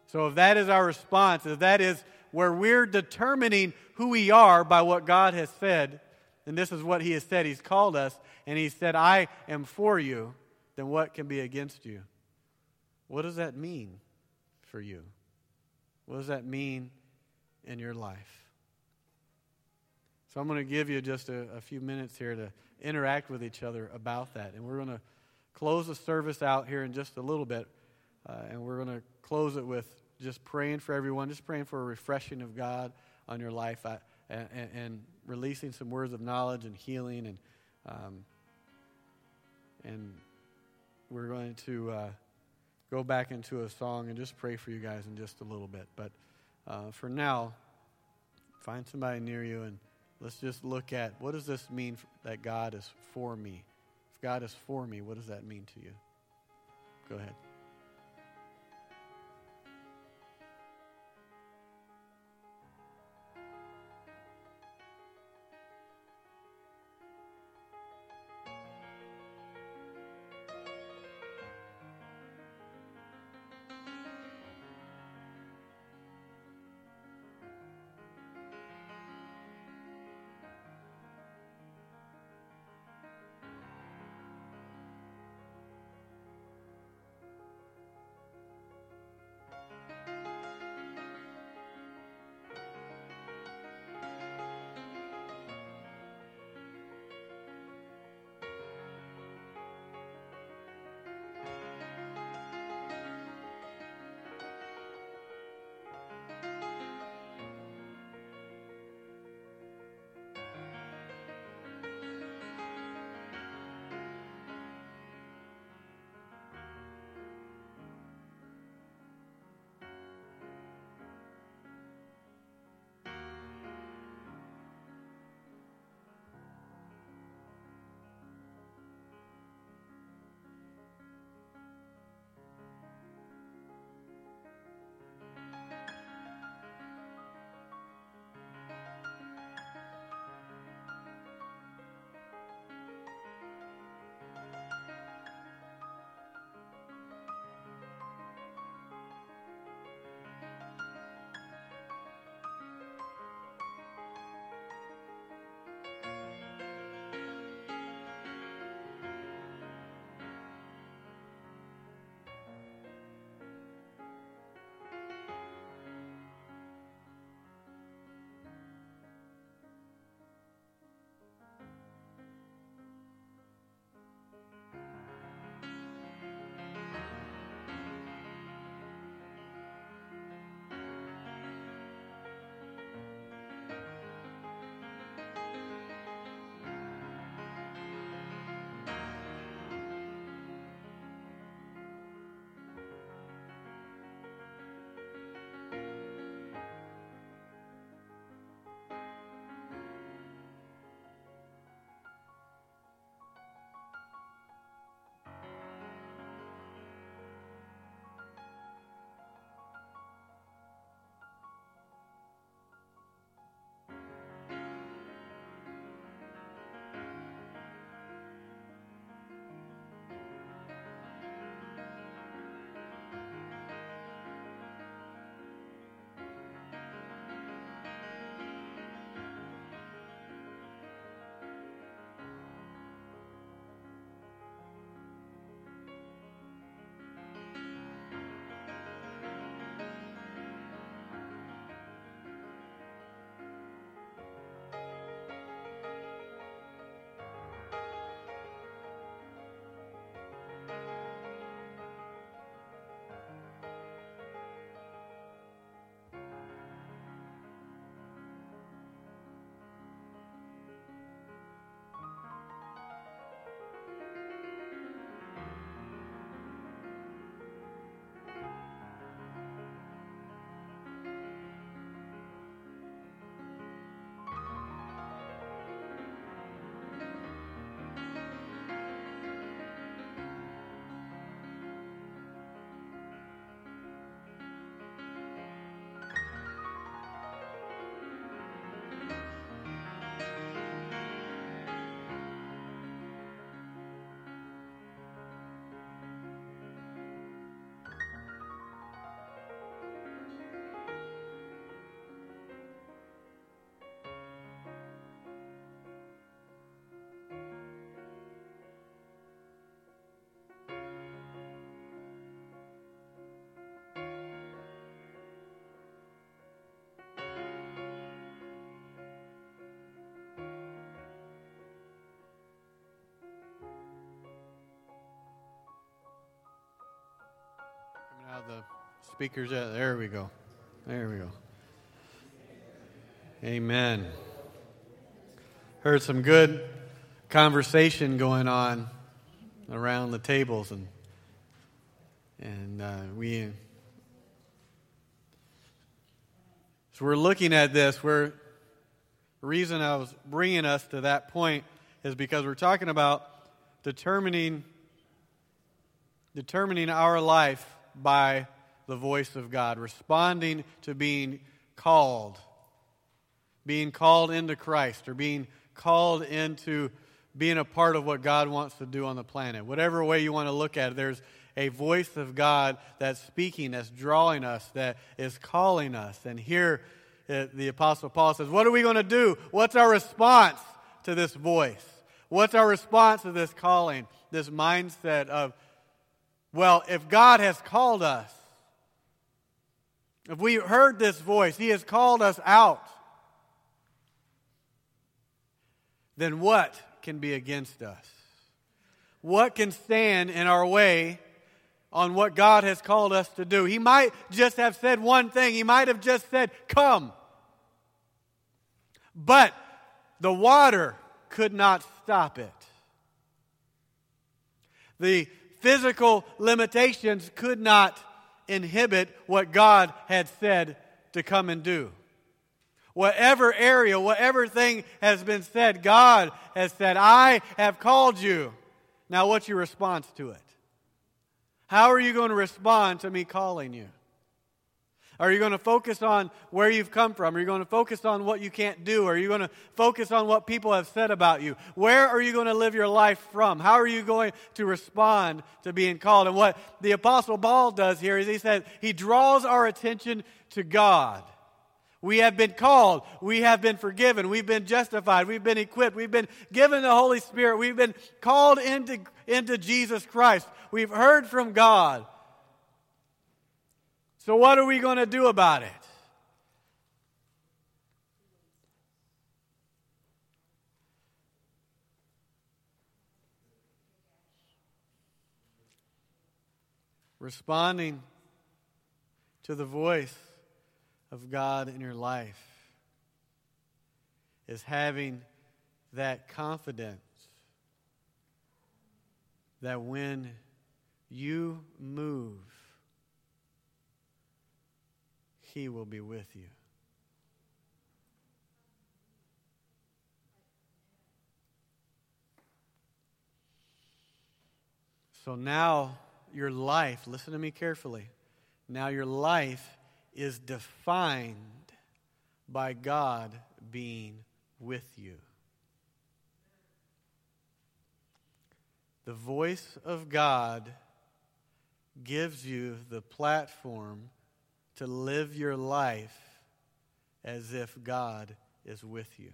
So, if that is our response, if that is where we're determining who we are by what God has said, and this is what He has said, He's called us, and He said, I am for you, then what can be against you? What does that mean for you? What does that mean in your life? So I'm going to give you just a, a few minutes here to interact with each other about that. And we're going to close the service out here in just a little bit. Uh, and we're going to close it with just praying for everyone, just praying for a refreshing of God on your life I, and, and, releasing some words of knowledge and healing. And, um, and we're going to uh, go back into a song and just pray for you guys in just a little bit. But uh, for now, find somebody near you and let's just look at what does this mean that God is for me? God is for me, what does that mean to you? Go ahead. Speakers yet? There we go. There we go. Amen. Heard some good conversation going on around the tables, and and uh, we. So we're looking at this. We're the reason I was bringing us to that point is because we're talking about determining determining our life by the voice of God, responding to being called, being called into Christ, or being called into being a part of what God wants to do on the planet. Whatever way you want to look at it, there's a voice of God that's speaking, that's drawing us, that is calling us. And here uh, the Apostle Paul says, What are we going to do? What's our response to this voice? What's our response to this calling, this mindset of, well, if God has called us, if we heard this voice, He has called us out, then what can be against us? What can stand in our way on what God has called us to do? He might just have said one thing, He might have just said, Come. But the water could not stop it. The physical limitations could not inhibit what God had said to come and do. Whatever area, whatever thing has been said, God has said, I have called you. Now, what's your response to it? How are you going to respond to me calling you? Are you going to focus on where you've come from? Are you going to focus on what you can't do? Are you going to focus on what people have said about you? Where are you going to live your life from? How are you going to respond to being called? And what the Apostle Paul does here is he says he draws our attention to God. We have been called. We have been forgiven. We've been justified. We've been equipped. We've been given the Holy Spirit. We've been called into, into Jesus Christ. We've heard from God. So, what are we going to do about it? Responding to the voice of God in your life is having that confidence that when you move, he will be with you. So now your life, listen to me carefully. Now your life is defined by God being with you. The voice of God gives you the platform to live your life as if God is with you.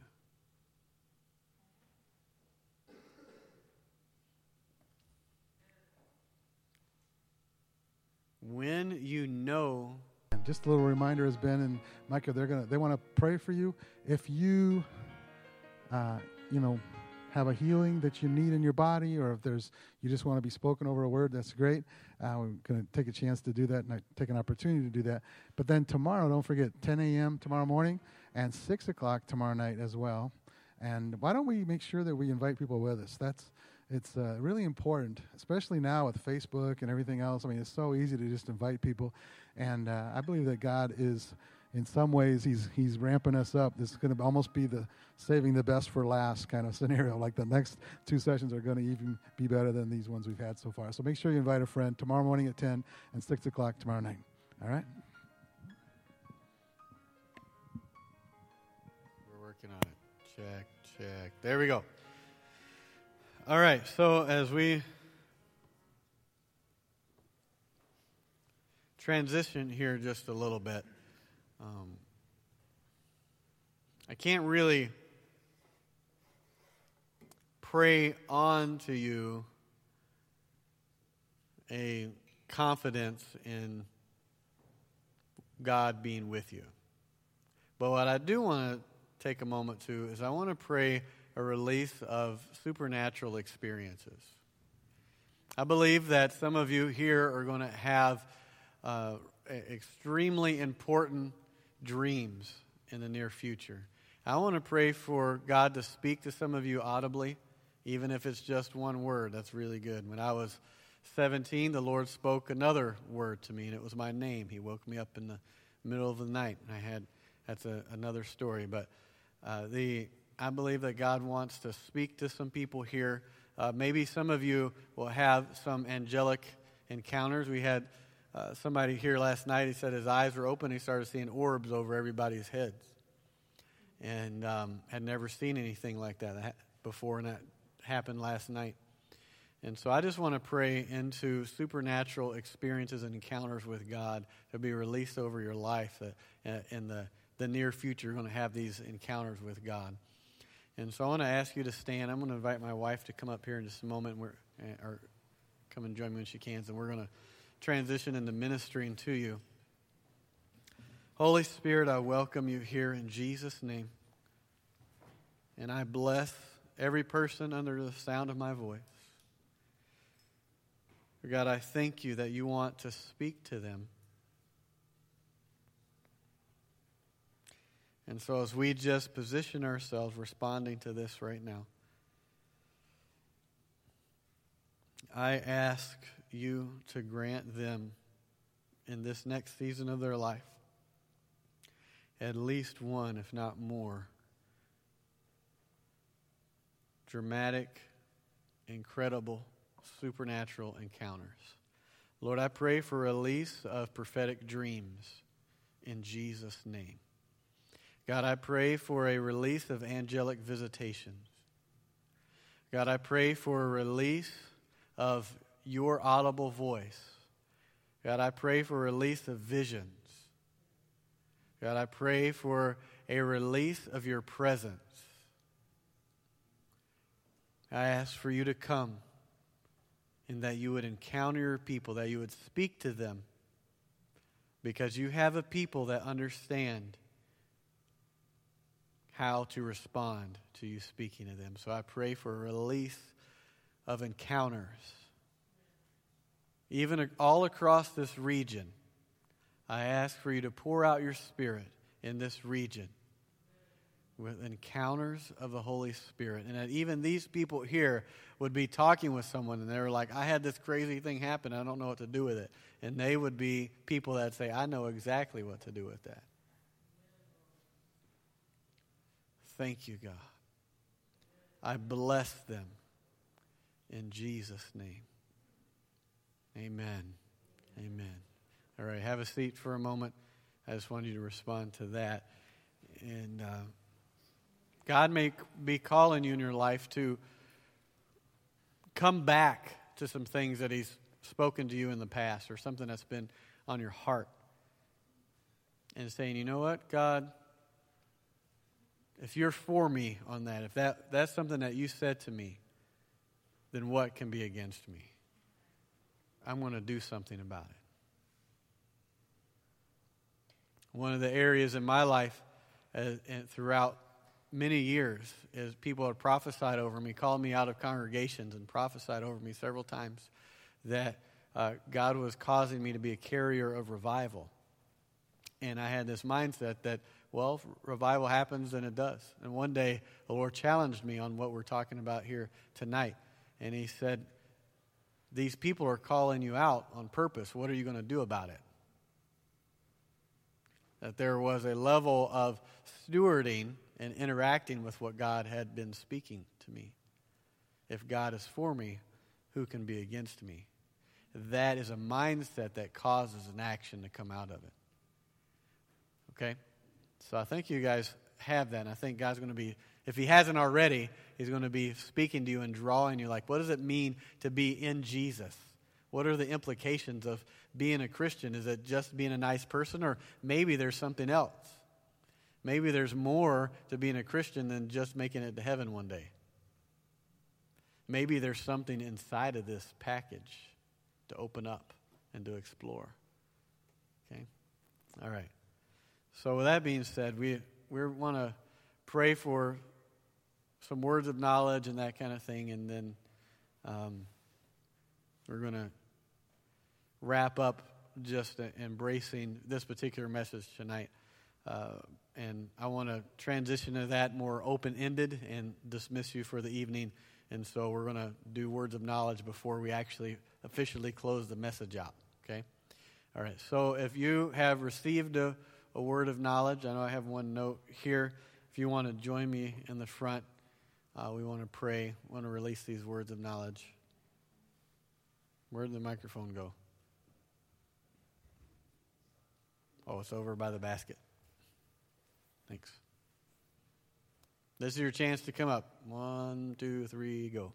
When you know. And just a little reminder, has been and Micah, they're gonna they want to pray for you. If you, uh, you know, have a healing that you need in your body, or if there's you just want to be spoken over a word, that's great. Uh, we're going to take a chance to do that and take an opportunity to do that. But then tomorrow, don't forget 10 a.m. tomorrow morning and 6 o'clock tomorrow night as well. And why don't we make sure that we invite people with us? That's it's uh, really important, especially now with Facebook and everything else. I mean, it's so easy to just invite people, and uh, I believe that God is in some ways he's he's ramping us up. This is going to almost be the saving the best for last kind of [LAUGHS] scenario. Like the next two sessions are going to even be better than these ones we've had so far. So make sure you invite a friend tomorrow morning at ten and six o'clock tomorrow night. All right. We're working on it. Check, check. There we go. All right. So as we transition here just a little bit. Um, I can't really pray on to you a confidence in God being with you. But what I do want to take a moment to is I want to pray a release of supernatural experiences. I believe that some of you here are going to have uh, extremely important dreams in the near future. I want to pray for God to speak to some of you audibly, even if it's just one word. That's really good. When I was 17, the Lord spoke another word to me, and it was my name. He woke me up in the middle of the night. I had that's a, another story, but uh, the I believe that God wants to speak to some people here. Uh, maybe some of you will have some angelic encounters. We had uh, somebody here last night. He said his eyes were open. He started seeing orbs over everybody's heads, and um, had never seen anything like that before, and that happened last night. And so I just want to pray into supernatural experiences and encounters with God to be released over your life that uh, in the, the near future you're going to have these encounters with God. And so I want to ask you to stand. I'm going to invite my wife to come up here in just a moment uh, or come and join me when she can. And we're going to transition into ministering to you. Holy Spirit, I welcome you here in Jesus' name. And I bless every person under the sound of my voice. God, I thank you that you want to speak to them. And so, as we just position ourselves responding to this right now, I ask you to grant them in this next season of their life at least one, if not more, dramatic, incredible supernatural encounters. Lord, I pray for a release of prophetic dreams in Jesus' name. God, I pray for a release of angelic visitations. God, I pray for a release of your audible voice. God, I pray for release of visions. God, I pray for a release of your presence. I ask for you to come and that you would encounter your people, that you would speak to them, because you have a people that understand how to respond to you speaking to them. So I pray for a release of encounters. Even all across this region, I ask for you to pour out your spirit in this region with encounters of the Holy Spirit. And that even these people here would be talking with someone and they were like, I had this crazy thing happen. I don't know what to do with it. And they would be people that say, I know exactly what to do with that. Thank you, God. I bless them in Jesus' name. Amen. Amen. All right, have a seat for a moment. I just want you to respond to that. And. Uh, God may be calling you in your life to come back to some things that He's spoken to you in the past or something that's been on your heart and saying, you know what, God, if you're for me on that, if that, that's something that you said to me, then what can be against me? I'm going to do something about it. One of the areas in my life uh, and throughout many years as people had prophesied over me, called me out of congregations and prophesied over me several times that uh, God was causing me to be a carrier of revival. And I had this mindset that, well, revival happens, and it does. And one day, the Lord challenged me on what we're talking about here tonight. And He said, These people are calling you out on purpose. What are you going to do about it? That there was a level of stewarding and interacting with what God had been speaking to me. If God is for me, who can be against me? That is a mindset that causes an action to come out of it. Okay? So I think you guys have that. And I think God's going to be, if He hasn't already, He's going to be speaking to you and drawing you like, what does it mean to be in Jesus? What are the implications of being a Christian? Is it just being a nice person, or maybe there's something else? Maybe there's more to being a Christian than just making it to heaven one day. Maybe there's something inside of this package to open up and to explore. Okay? All right. So, with that being said, we, we want to pray for some words of knowledge and that kind of thing, and then um, we're going to wrap up just embracing this particular message tonight. Uh, and I want to transition to that more open ended and dismiss you for the evening. And so we're going to do words of knowledge before we actually officially close the message out. Okay? All right. So if you have received a, a word of knowledge, I know I have one note here. If you want to join me in the front, uh, we want to pray, we want to release these words of knowledge. Where did the microphone go? Oh, it's over by the basket. Thanks. This is your chance to come up. One, two, three, go.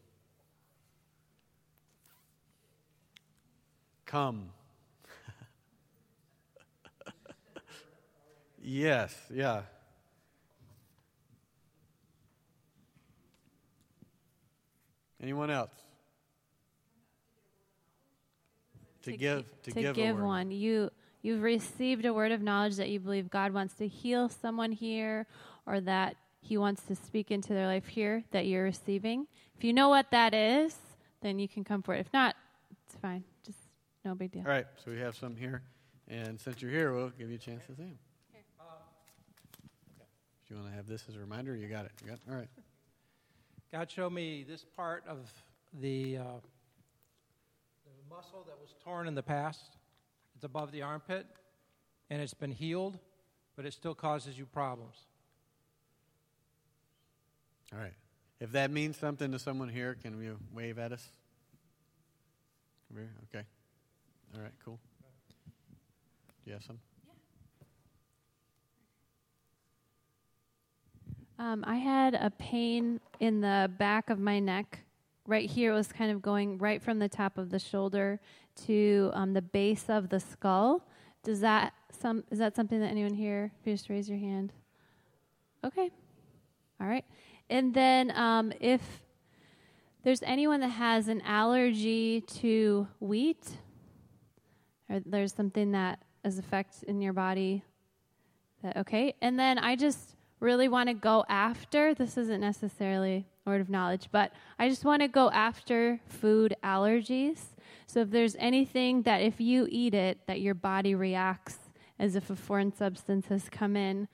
Come. [LAUGHS] yes, yeah. Anyone else? To, To give, to, to give, give, one. You you've received a word of knowledge that you believe God wants to heal someone here or that he wants to speak into their life here that you're receiving. If you know what that is, then you can come for it. If not, it's fine. Just no big deal. All right, so we have some here, and since you're here, we'll give you a chance to see them. If you want to have this as a reminder, you got it. You got it? All right. God showed me this part of the, uh, the muscle that was torn in the past. It's above the armpit, and it's been healed, but it still causes you problems. All right. If that means something to someone here, can you wave at us? Over here? Okay. All right, cool. Do you have some? Um, I had a pain in the back of my neck. Right here it was kind of going right from the top of the shoulder to um, the base of the skull. Does that some is that something that anyone here? If you just raise your hand. Okay. All right. And then um, if there's anyone that has an allergy to wheat, or there's something that is effect in your body that okay and then i just really want to go after this isn't necessarily word of knowledge but i just want to go after food allergies. So if there's anything that if you eat it that your body reacts as if a foreign substance has come in.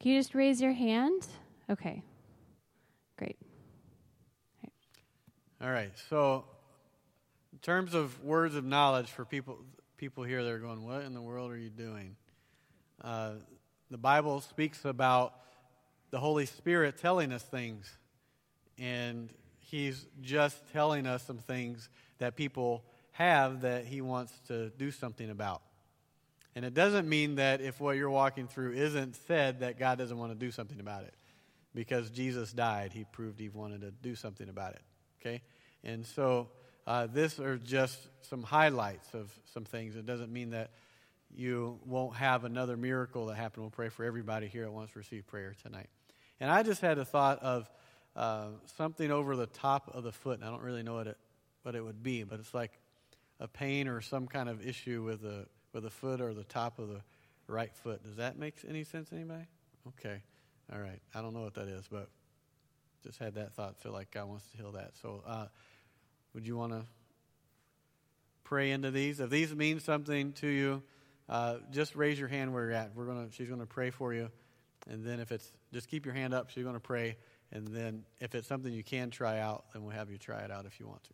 Can you just raise your hand? Okay. Great. All right. So, in terms of words of knowledge for people, people here that are going, "What in the world are you doing?" Uh, the Bible speaks about the Holy Spirit telling us things, and He's just telling us some things that people have that He wants to do something about. And it doesn't mean that if what you're walking through isn't said, that God doesn't want to do something about it. Because Jesus died, He proved He wanted to do something about it. Okay? And so uh, this are just some highlights of some things. It doesn't mean that you won't have another miracle that happen. We'll pray for everybody here wants to receive prayer tonight. And I just had a thought of uh, something over the top of the foot. And I don't really know what it, what it would be, but it's like a pain or some kind of issue with the, with the foot or the top of the right foot. Does that make any sense anybody? Okay. All right. I don't know what that is, but just had that thought. Feel like God wants to heal that. So, uh, would you want to pray into these? If these mean something to you, uh, just raise your hand where you're at. We're gonna. She's gonna pray for you, and then if it's just keep your hand up. She's gonna pray, and then if it's something you can try out, then we'll have you try it out if you want to.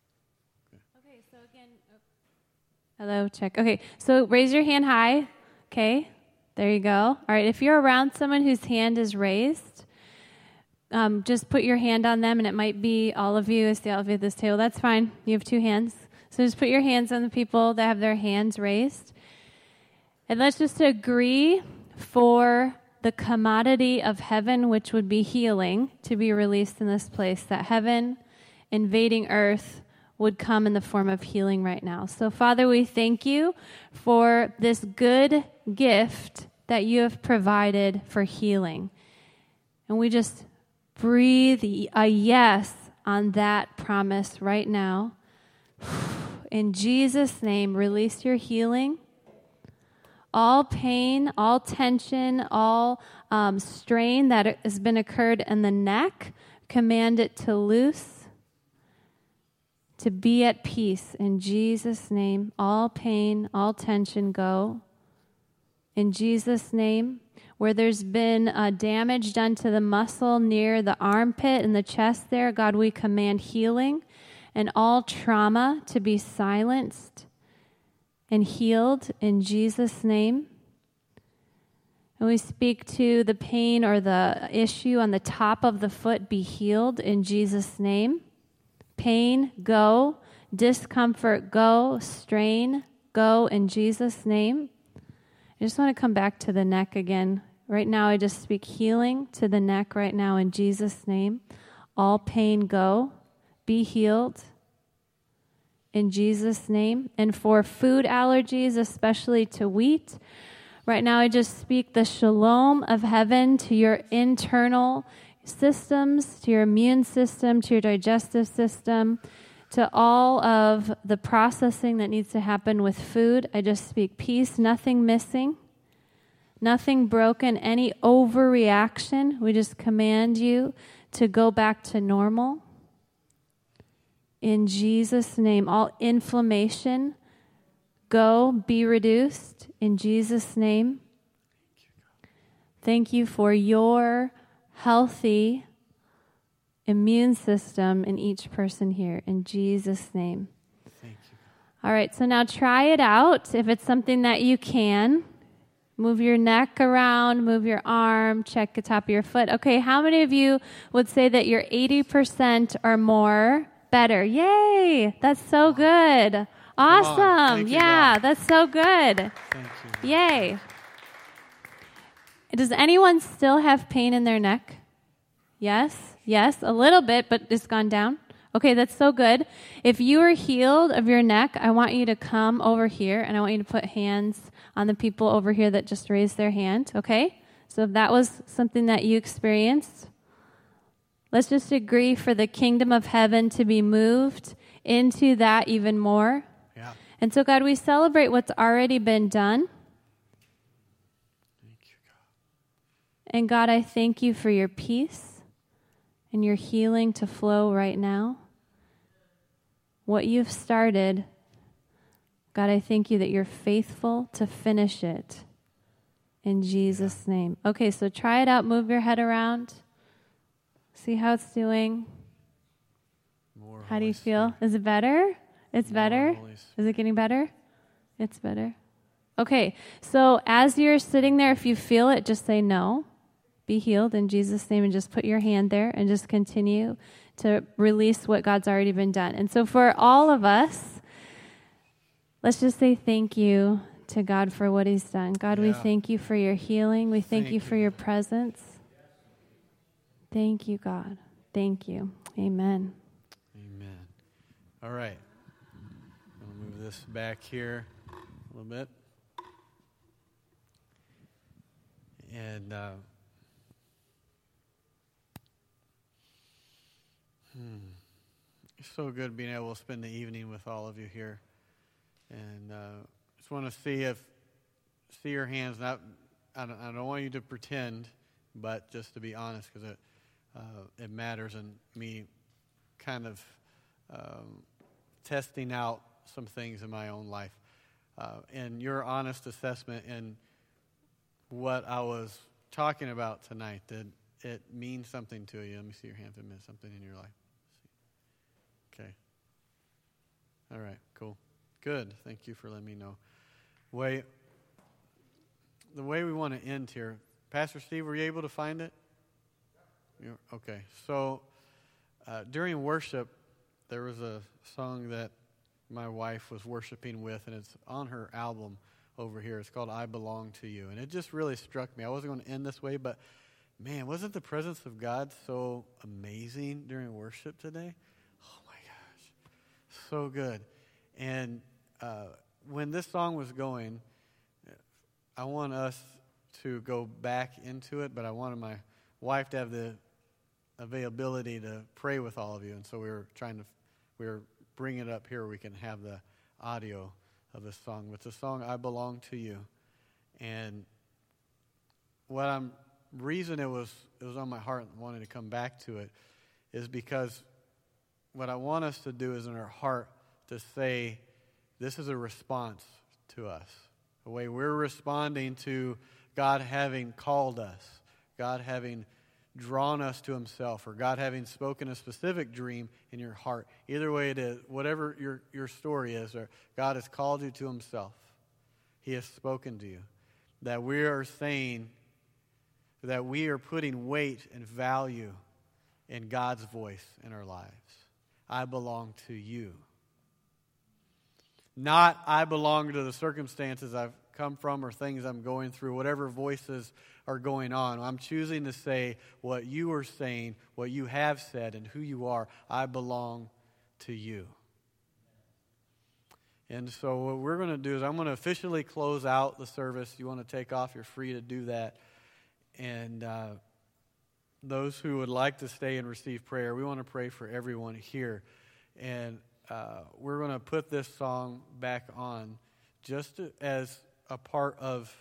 Okay, so again. Hello, check. Okay, so raise your hand high. Okay, there you go. All right, if you're around someone whose hand is raised, um, just put your hand on them, and it might be all of you. I see all of you at this table. That's fine. You have two hands. So just put your hands on the people that have their hands raised. And let's just agree for the commodity of heaven, which would be healing, to be released in this place, that heaven invading earth would come in the form of healing right now. So, Father, we thank you for this good gift that you have provided for healing. And we just breathe a yes on that promise right now. [SIGHS] In Jesus' name, release your healing. All pain, all tension, all um, strain that has been occurred in the neck, command it to loose. to be at peace in Jesus' name. All pain, all tension go. In Jesus' name. Where there's been uh, damage done to the muscle near the armpit and the chest there, God, we command healing and all trauma to be silenced and healed in Jesus' name. And we speak to the pain or the issue on the top of the foot be healed in Jesus' name. Pain, go. Discomfort, go. Strain, go in Jesus' name. I just want to come back to the neck again. Right now, I just speak healing to the neck right now in Jesus' name. All pain, go. Be healed in Jesus' name. And for food allergies, especially to wheat, right now I just speak the shalom of heaven to your internal systems, to your immune system, to your digestive system, to all of the processing that needs to happen with food. I just speak peace, nothing missing, nothing broken, any overreaction. We just command you to go back to normal. In Jesus' name, all inflammation, go, be reduced. In Jesus' name. Thank you for your healthy immune system in each person here. In Jesus' name. Thank you. All right, so now try it out if it's something that you can. Move your neck around, move your arm, check the top of your foot. Okay, how many of you would say that you're 80% or more better? Yay! That's so good. Awesome. Thank you, yeah, that's so good. Thank you. Yay. Does anyone still have pain in their neck? Yes, yes, a little bit, but it's gone down. Okay, that's so good. If you are healed of your neck, I want you to come over here and I want you to put hands on the people over here that just raised their hand, okay? So if that was something that you experienced, let's just agree for the kingdom of heaven to be moved into that even more. Yeah. And so, God, we celebrate what's already been done. Thank you, God. And God, I thank you for your peace and your healing to flow right now. What you've started, God, I thank you that you're faithful to finish it. In Jesus' name. Okay, so try it out. Move your head around. See how it's doing. More How do you feel? Is it better? It's More better? Is it getting better? It's better. Okay, so as you're sitting there, if you feel it, just say no. Be healed in Jesus' name and just put your hand there and just continue to release what God's already been done. And so for all of us, let's just say thank you to God for what He's done. God, we thank you for your healing. We thank, Thank you for you. your presence. Thank you, God. Thank you. Amen. Amen. All right. To move this back here a little bit. And uh, hmm, it's so good being able to spend the evening with all of you here. And uh, just want to see if see your hands. Not, I don't, I don't want you to pretend, but just to be honest, because it uh, it matters, and me kind of um, testing out some things in my own life. Uh, and your honest assessment and what I was talking about tonight, did it mean something to you? Let me see your hand if it meant something in your life. Okay. All right, cool. Good. Thank you for letting me know. Way, the way we want to end here, Pastor Steve, were you able to find it? Okay. So uh, during worship, there was a song that my wife was worshiping with, and it's on her album over here. It's called I Belong to You. And it just really struck me. I wasn't going to end this way, but man, wasn't the presence of God so amazing during worship today? Oh my gosh. So good. And uh, when this song was going, I want us to go back into it, but I wanted my wife to have the availability to pray with all of you. And so we were trying to, we were bringing it up here we can have the audio of this song. It's a song, I Belong to You. And what I'm, reason it was, it was on my heart and wanted to come back to it is because what I want us to do is in our heart to say, this is a response to us. The way we're responding to God having called us, God having drawn us to Himself, or God having spoken a specific dream in your heart. Either way it is, whatever your, your story is, or God has called you to Himself, He has spoken to you. That we are saying that we are putting weight and value in God's voice in our lives. I belong to you. Not I belong to the circumstances I've come from or things I'm going through, whatever voices are going on. I'm choosing to say what you are saying, what you have said, and who you are. I belong to you. And so, what we're going to do is, I'm going to officially close out the service. You want to take off, you're free to do that. And uh, those who would like to stay and receive prayer, we want to pray for everyone here. And uh, we're going to put this song back on just to, as a part of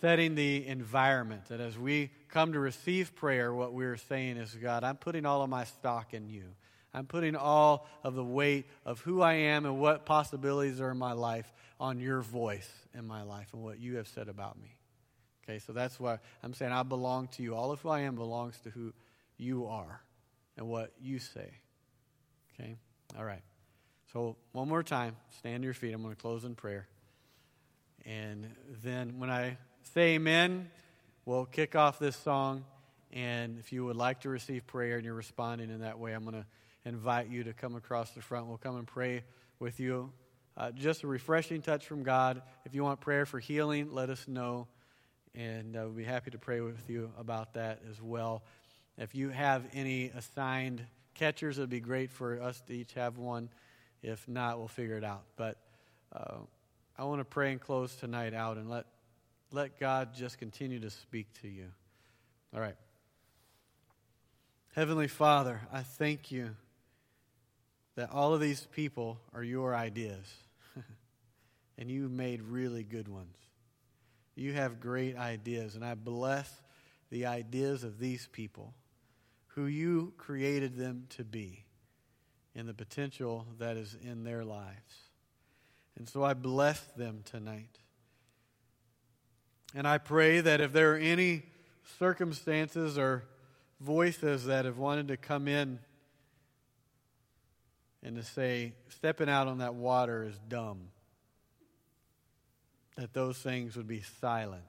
setting the environment. That as we come to receive prayer, what we're saying is, God, I'm putting all of my stock in you. I'm putting all of the weight of who I am and what possibilities are in my life on your voice in my life and what you have said about me. Okay, so that's why I'm saying I belong to you. All of who I am belongs to who you are and what you say. Okay? All right. So, one more time, stand to your feet. I'm going to close in prayer. And then when I say amen, we'll kick off this song. And if you would like to receive prayer and you're responding in that way, I'm going to invite you to come across the front. We'll come and pray with you. Uh, just a refreshing touch from God. If you want prayer for healing, let us know. And uh, we'll be happy to pray with you about that as well. If you have any assigned catchers, it'd be great for us to each have one. If not, we'll figure it out. But uh, I want to pray and close tonight out and let, let God just continue to speak to you. All right. Heavenly Father, I thank you that all of these people are your ideas. [LAUGHS] and you made really good ones. You have great ideas, and I bless the ideas of these people who you created them to be and the potential that is in their lives. And so I bless them tonight. And I pray that if there are any circumstances or voices that have wanted to come in and to say, stepping out on that water is dumb, that those things would be silenced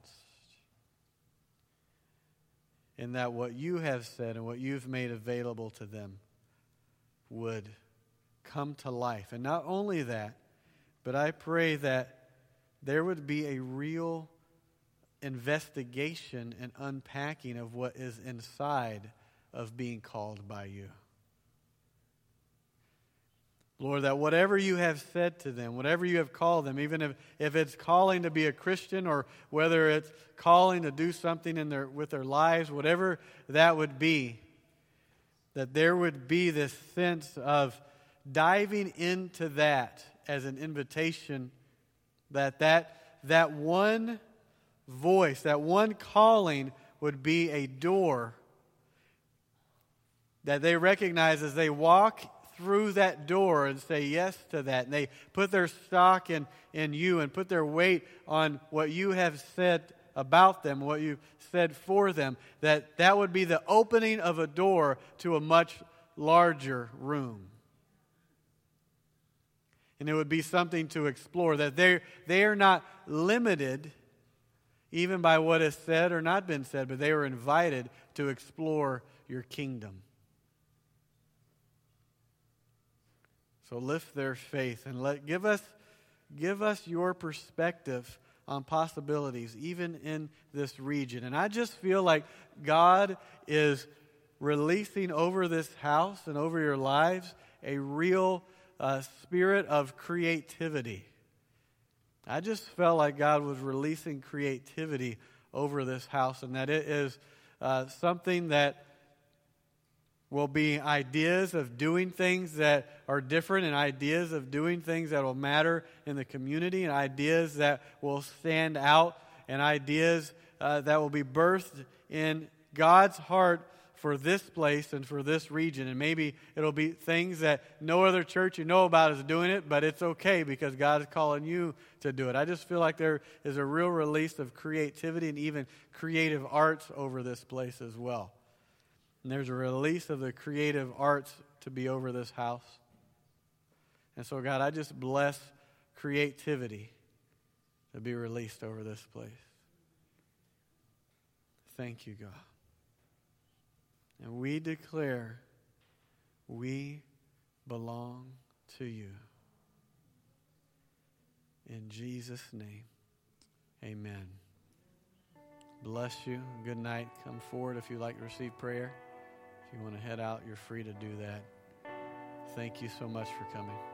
and that what you have said and what you've made available to them would come to life. And not only that, but I pray that there would be a real investigation and unpacking of what is inside of being called by you. Lord, that whatever you have said to them, whatever you have called them, even if, if it's calling to be a Christian or whether it's calling to do something in their, with their lives, whatever that would be, that there would be this sense of diving into that as an invitation, that that, that one voice, that one calling would be a door that they recognize as they walk through that door and say yes to that. And they put their stock in, in you and put their weight on what you have said about them, what you've said for them, that that would be the opening of a door to a much larger room. And it would be something to explore, that they they are not limited even by what is said or not been said, but they are invited to explore your kingdom. So lift their faith and let give us give us your perspective on possibilities even in this region. And I just feel like God is releasing over this house and over your lives a real uh, spirit of creativity. I just felt like God was releasing creativity over this house and that it is uh, something that will be ideas of doing things that are different and ideas of doing things that will matter in the community and ideas that will stand out and ideas uh, that will be birthed in God's heart for this place and for this region. And maybe it'll be things that no other church you know about is doing it, but it's okay because God is calling you to do it. I just feel like there is a real release of creativity and even creative arts over this place as well. And there's a release of the creative arts to be over this house. And so, God, I just bless creativity to be released over this place. Thank you, God. And we declare we belong to you. In Jesus' name, amen. Bless you. Good night. Come forward if you'd like to receive prayer. If you want to head out, you're free to do that. Thank you so much for coming.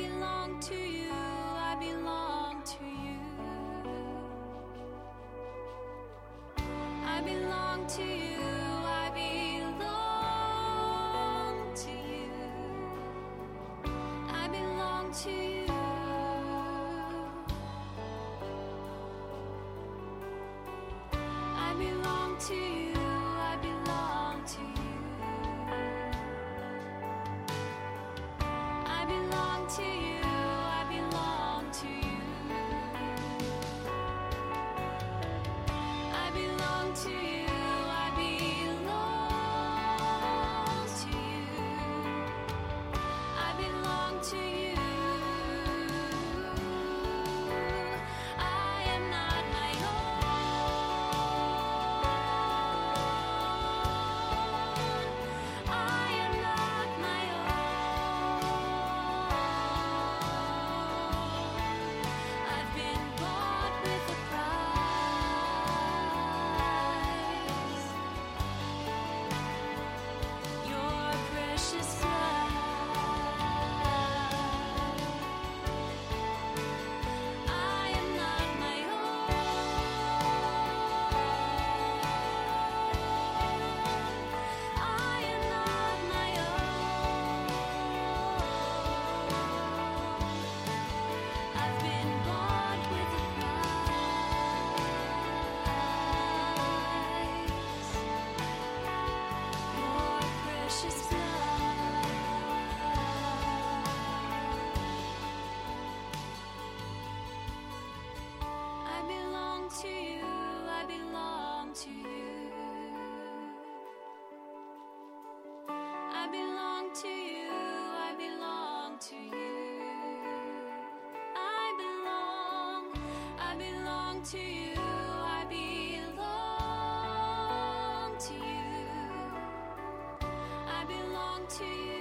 Belong to you, I belong to you. I belong to you, I belong to you. I belong to you. To you, I belong to you. I belong to you, I belong to you. I belong, I belong to you, I belong to you. I belong to you.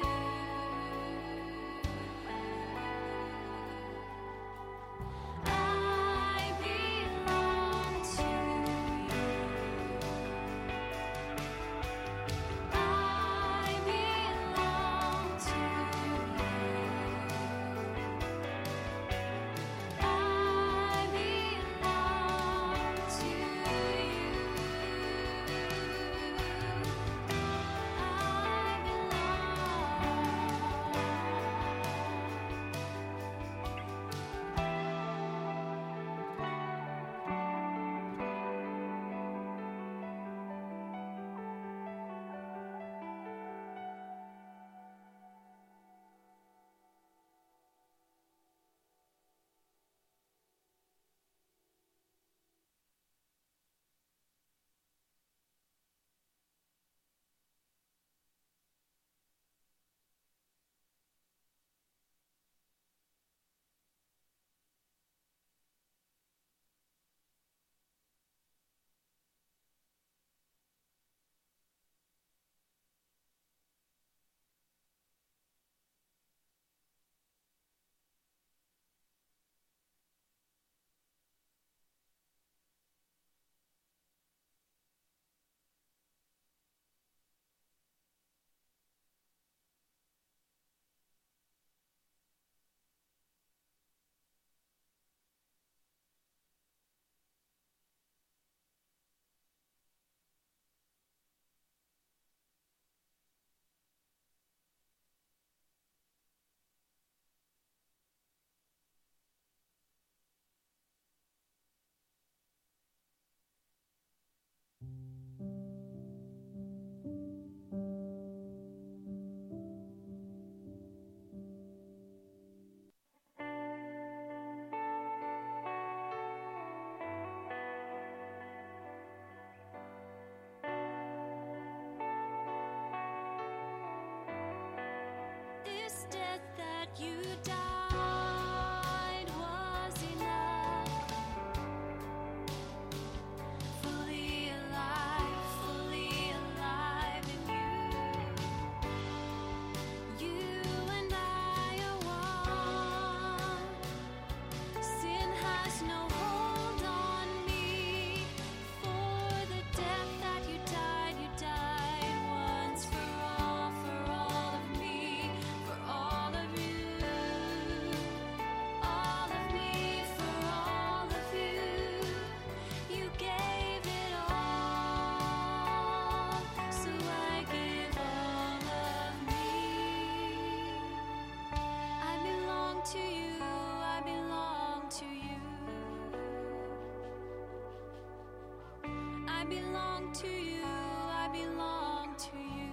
belong to you, I belong to you.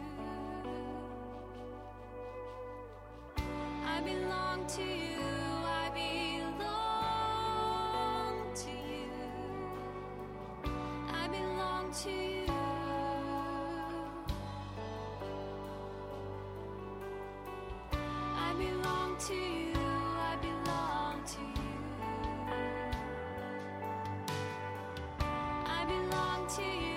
I belong to you, I belong to you. I belong to you. 起。雨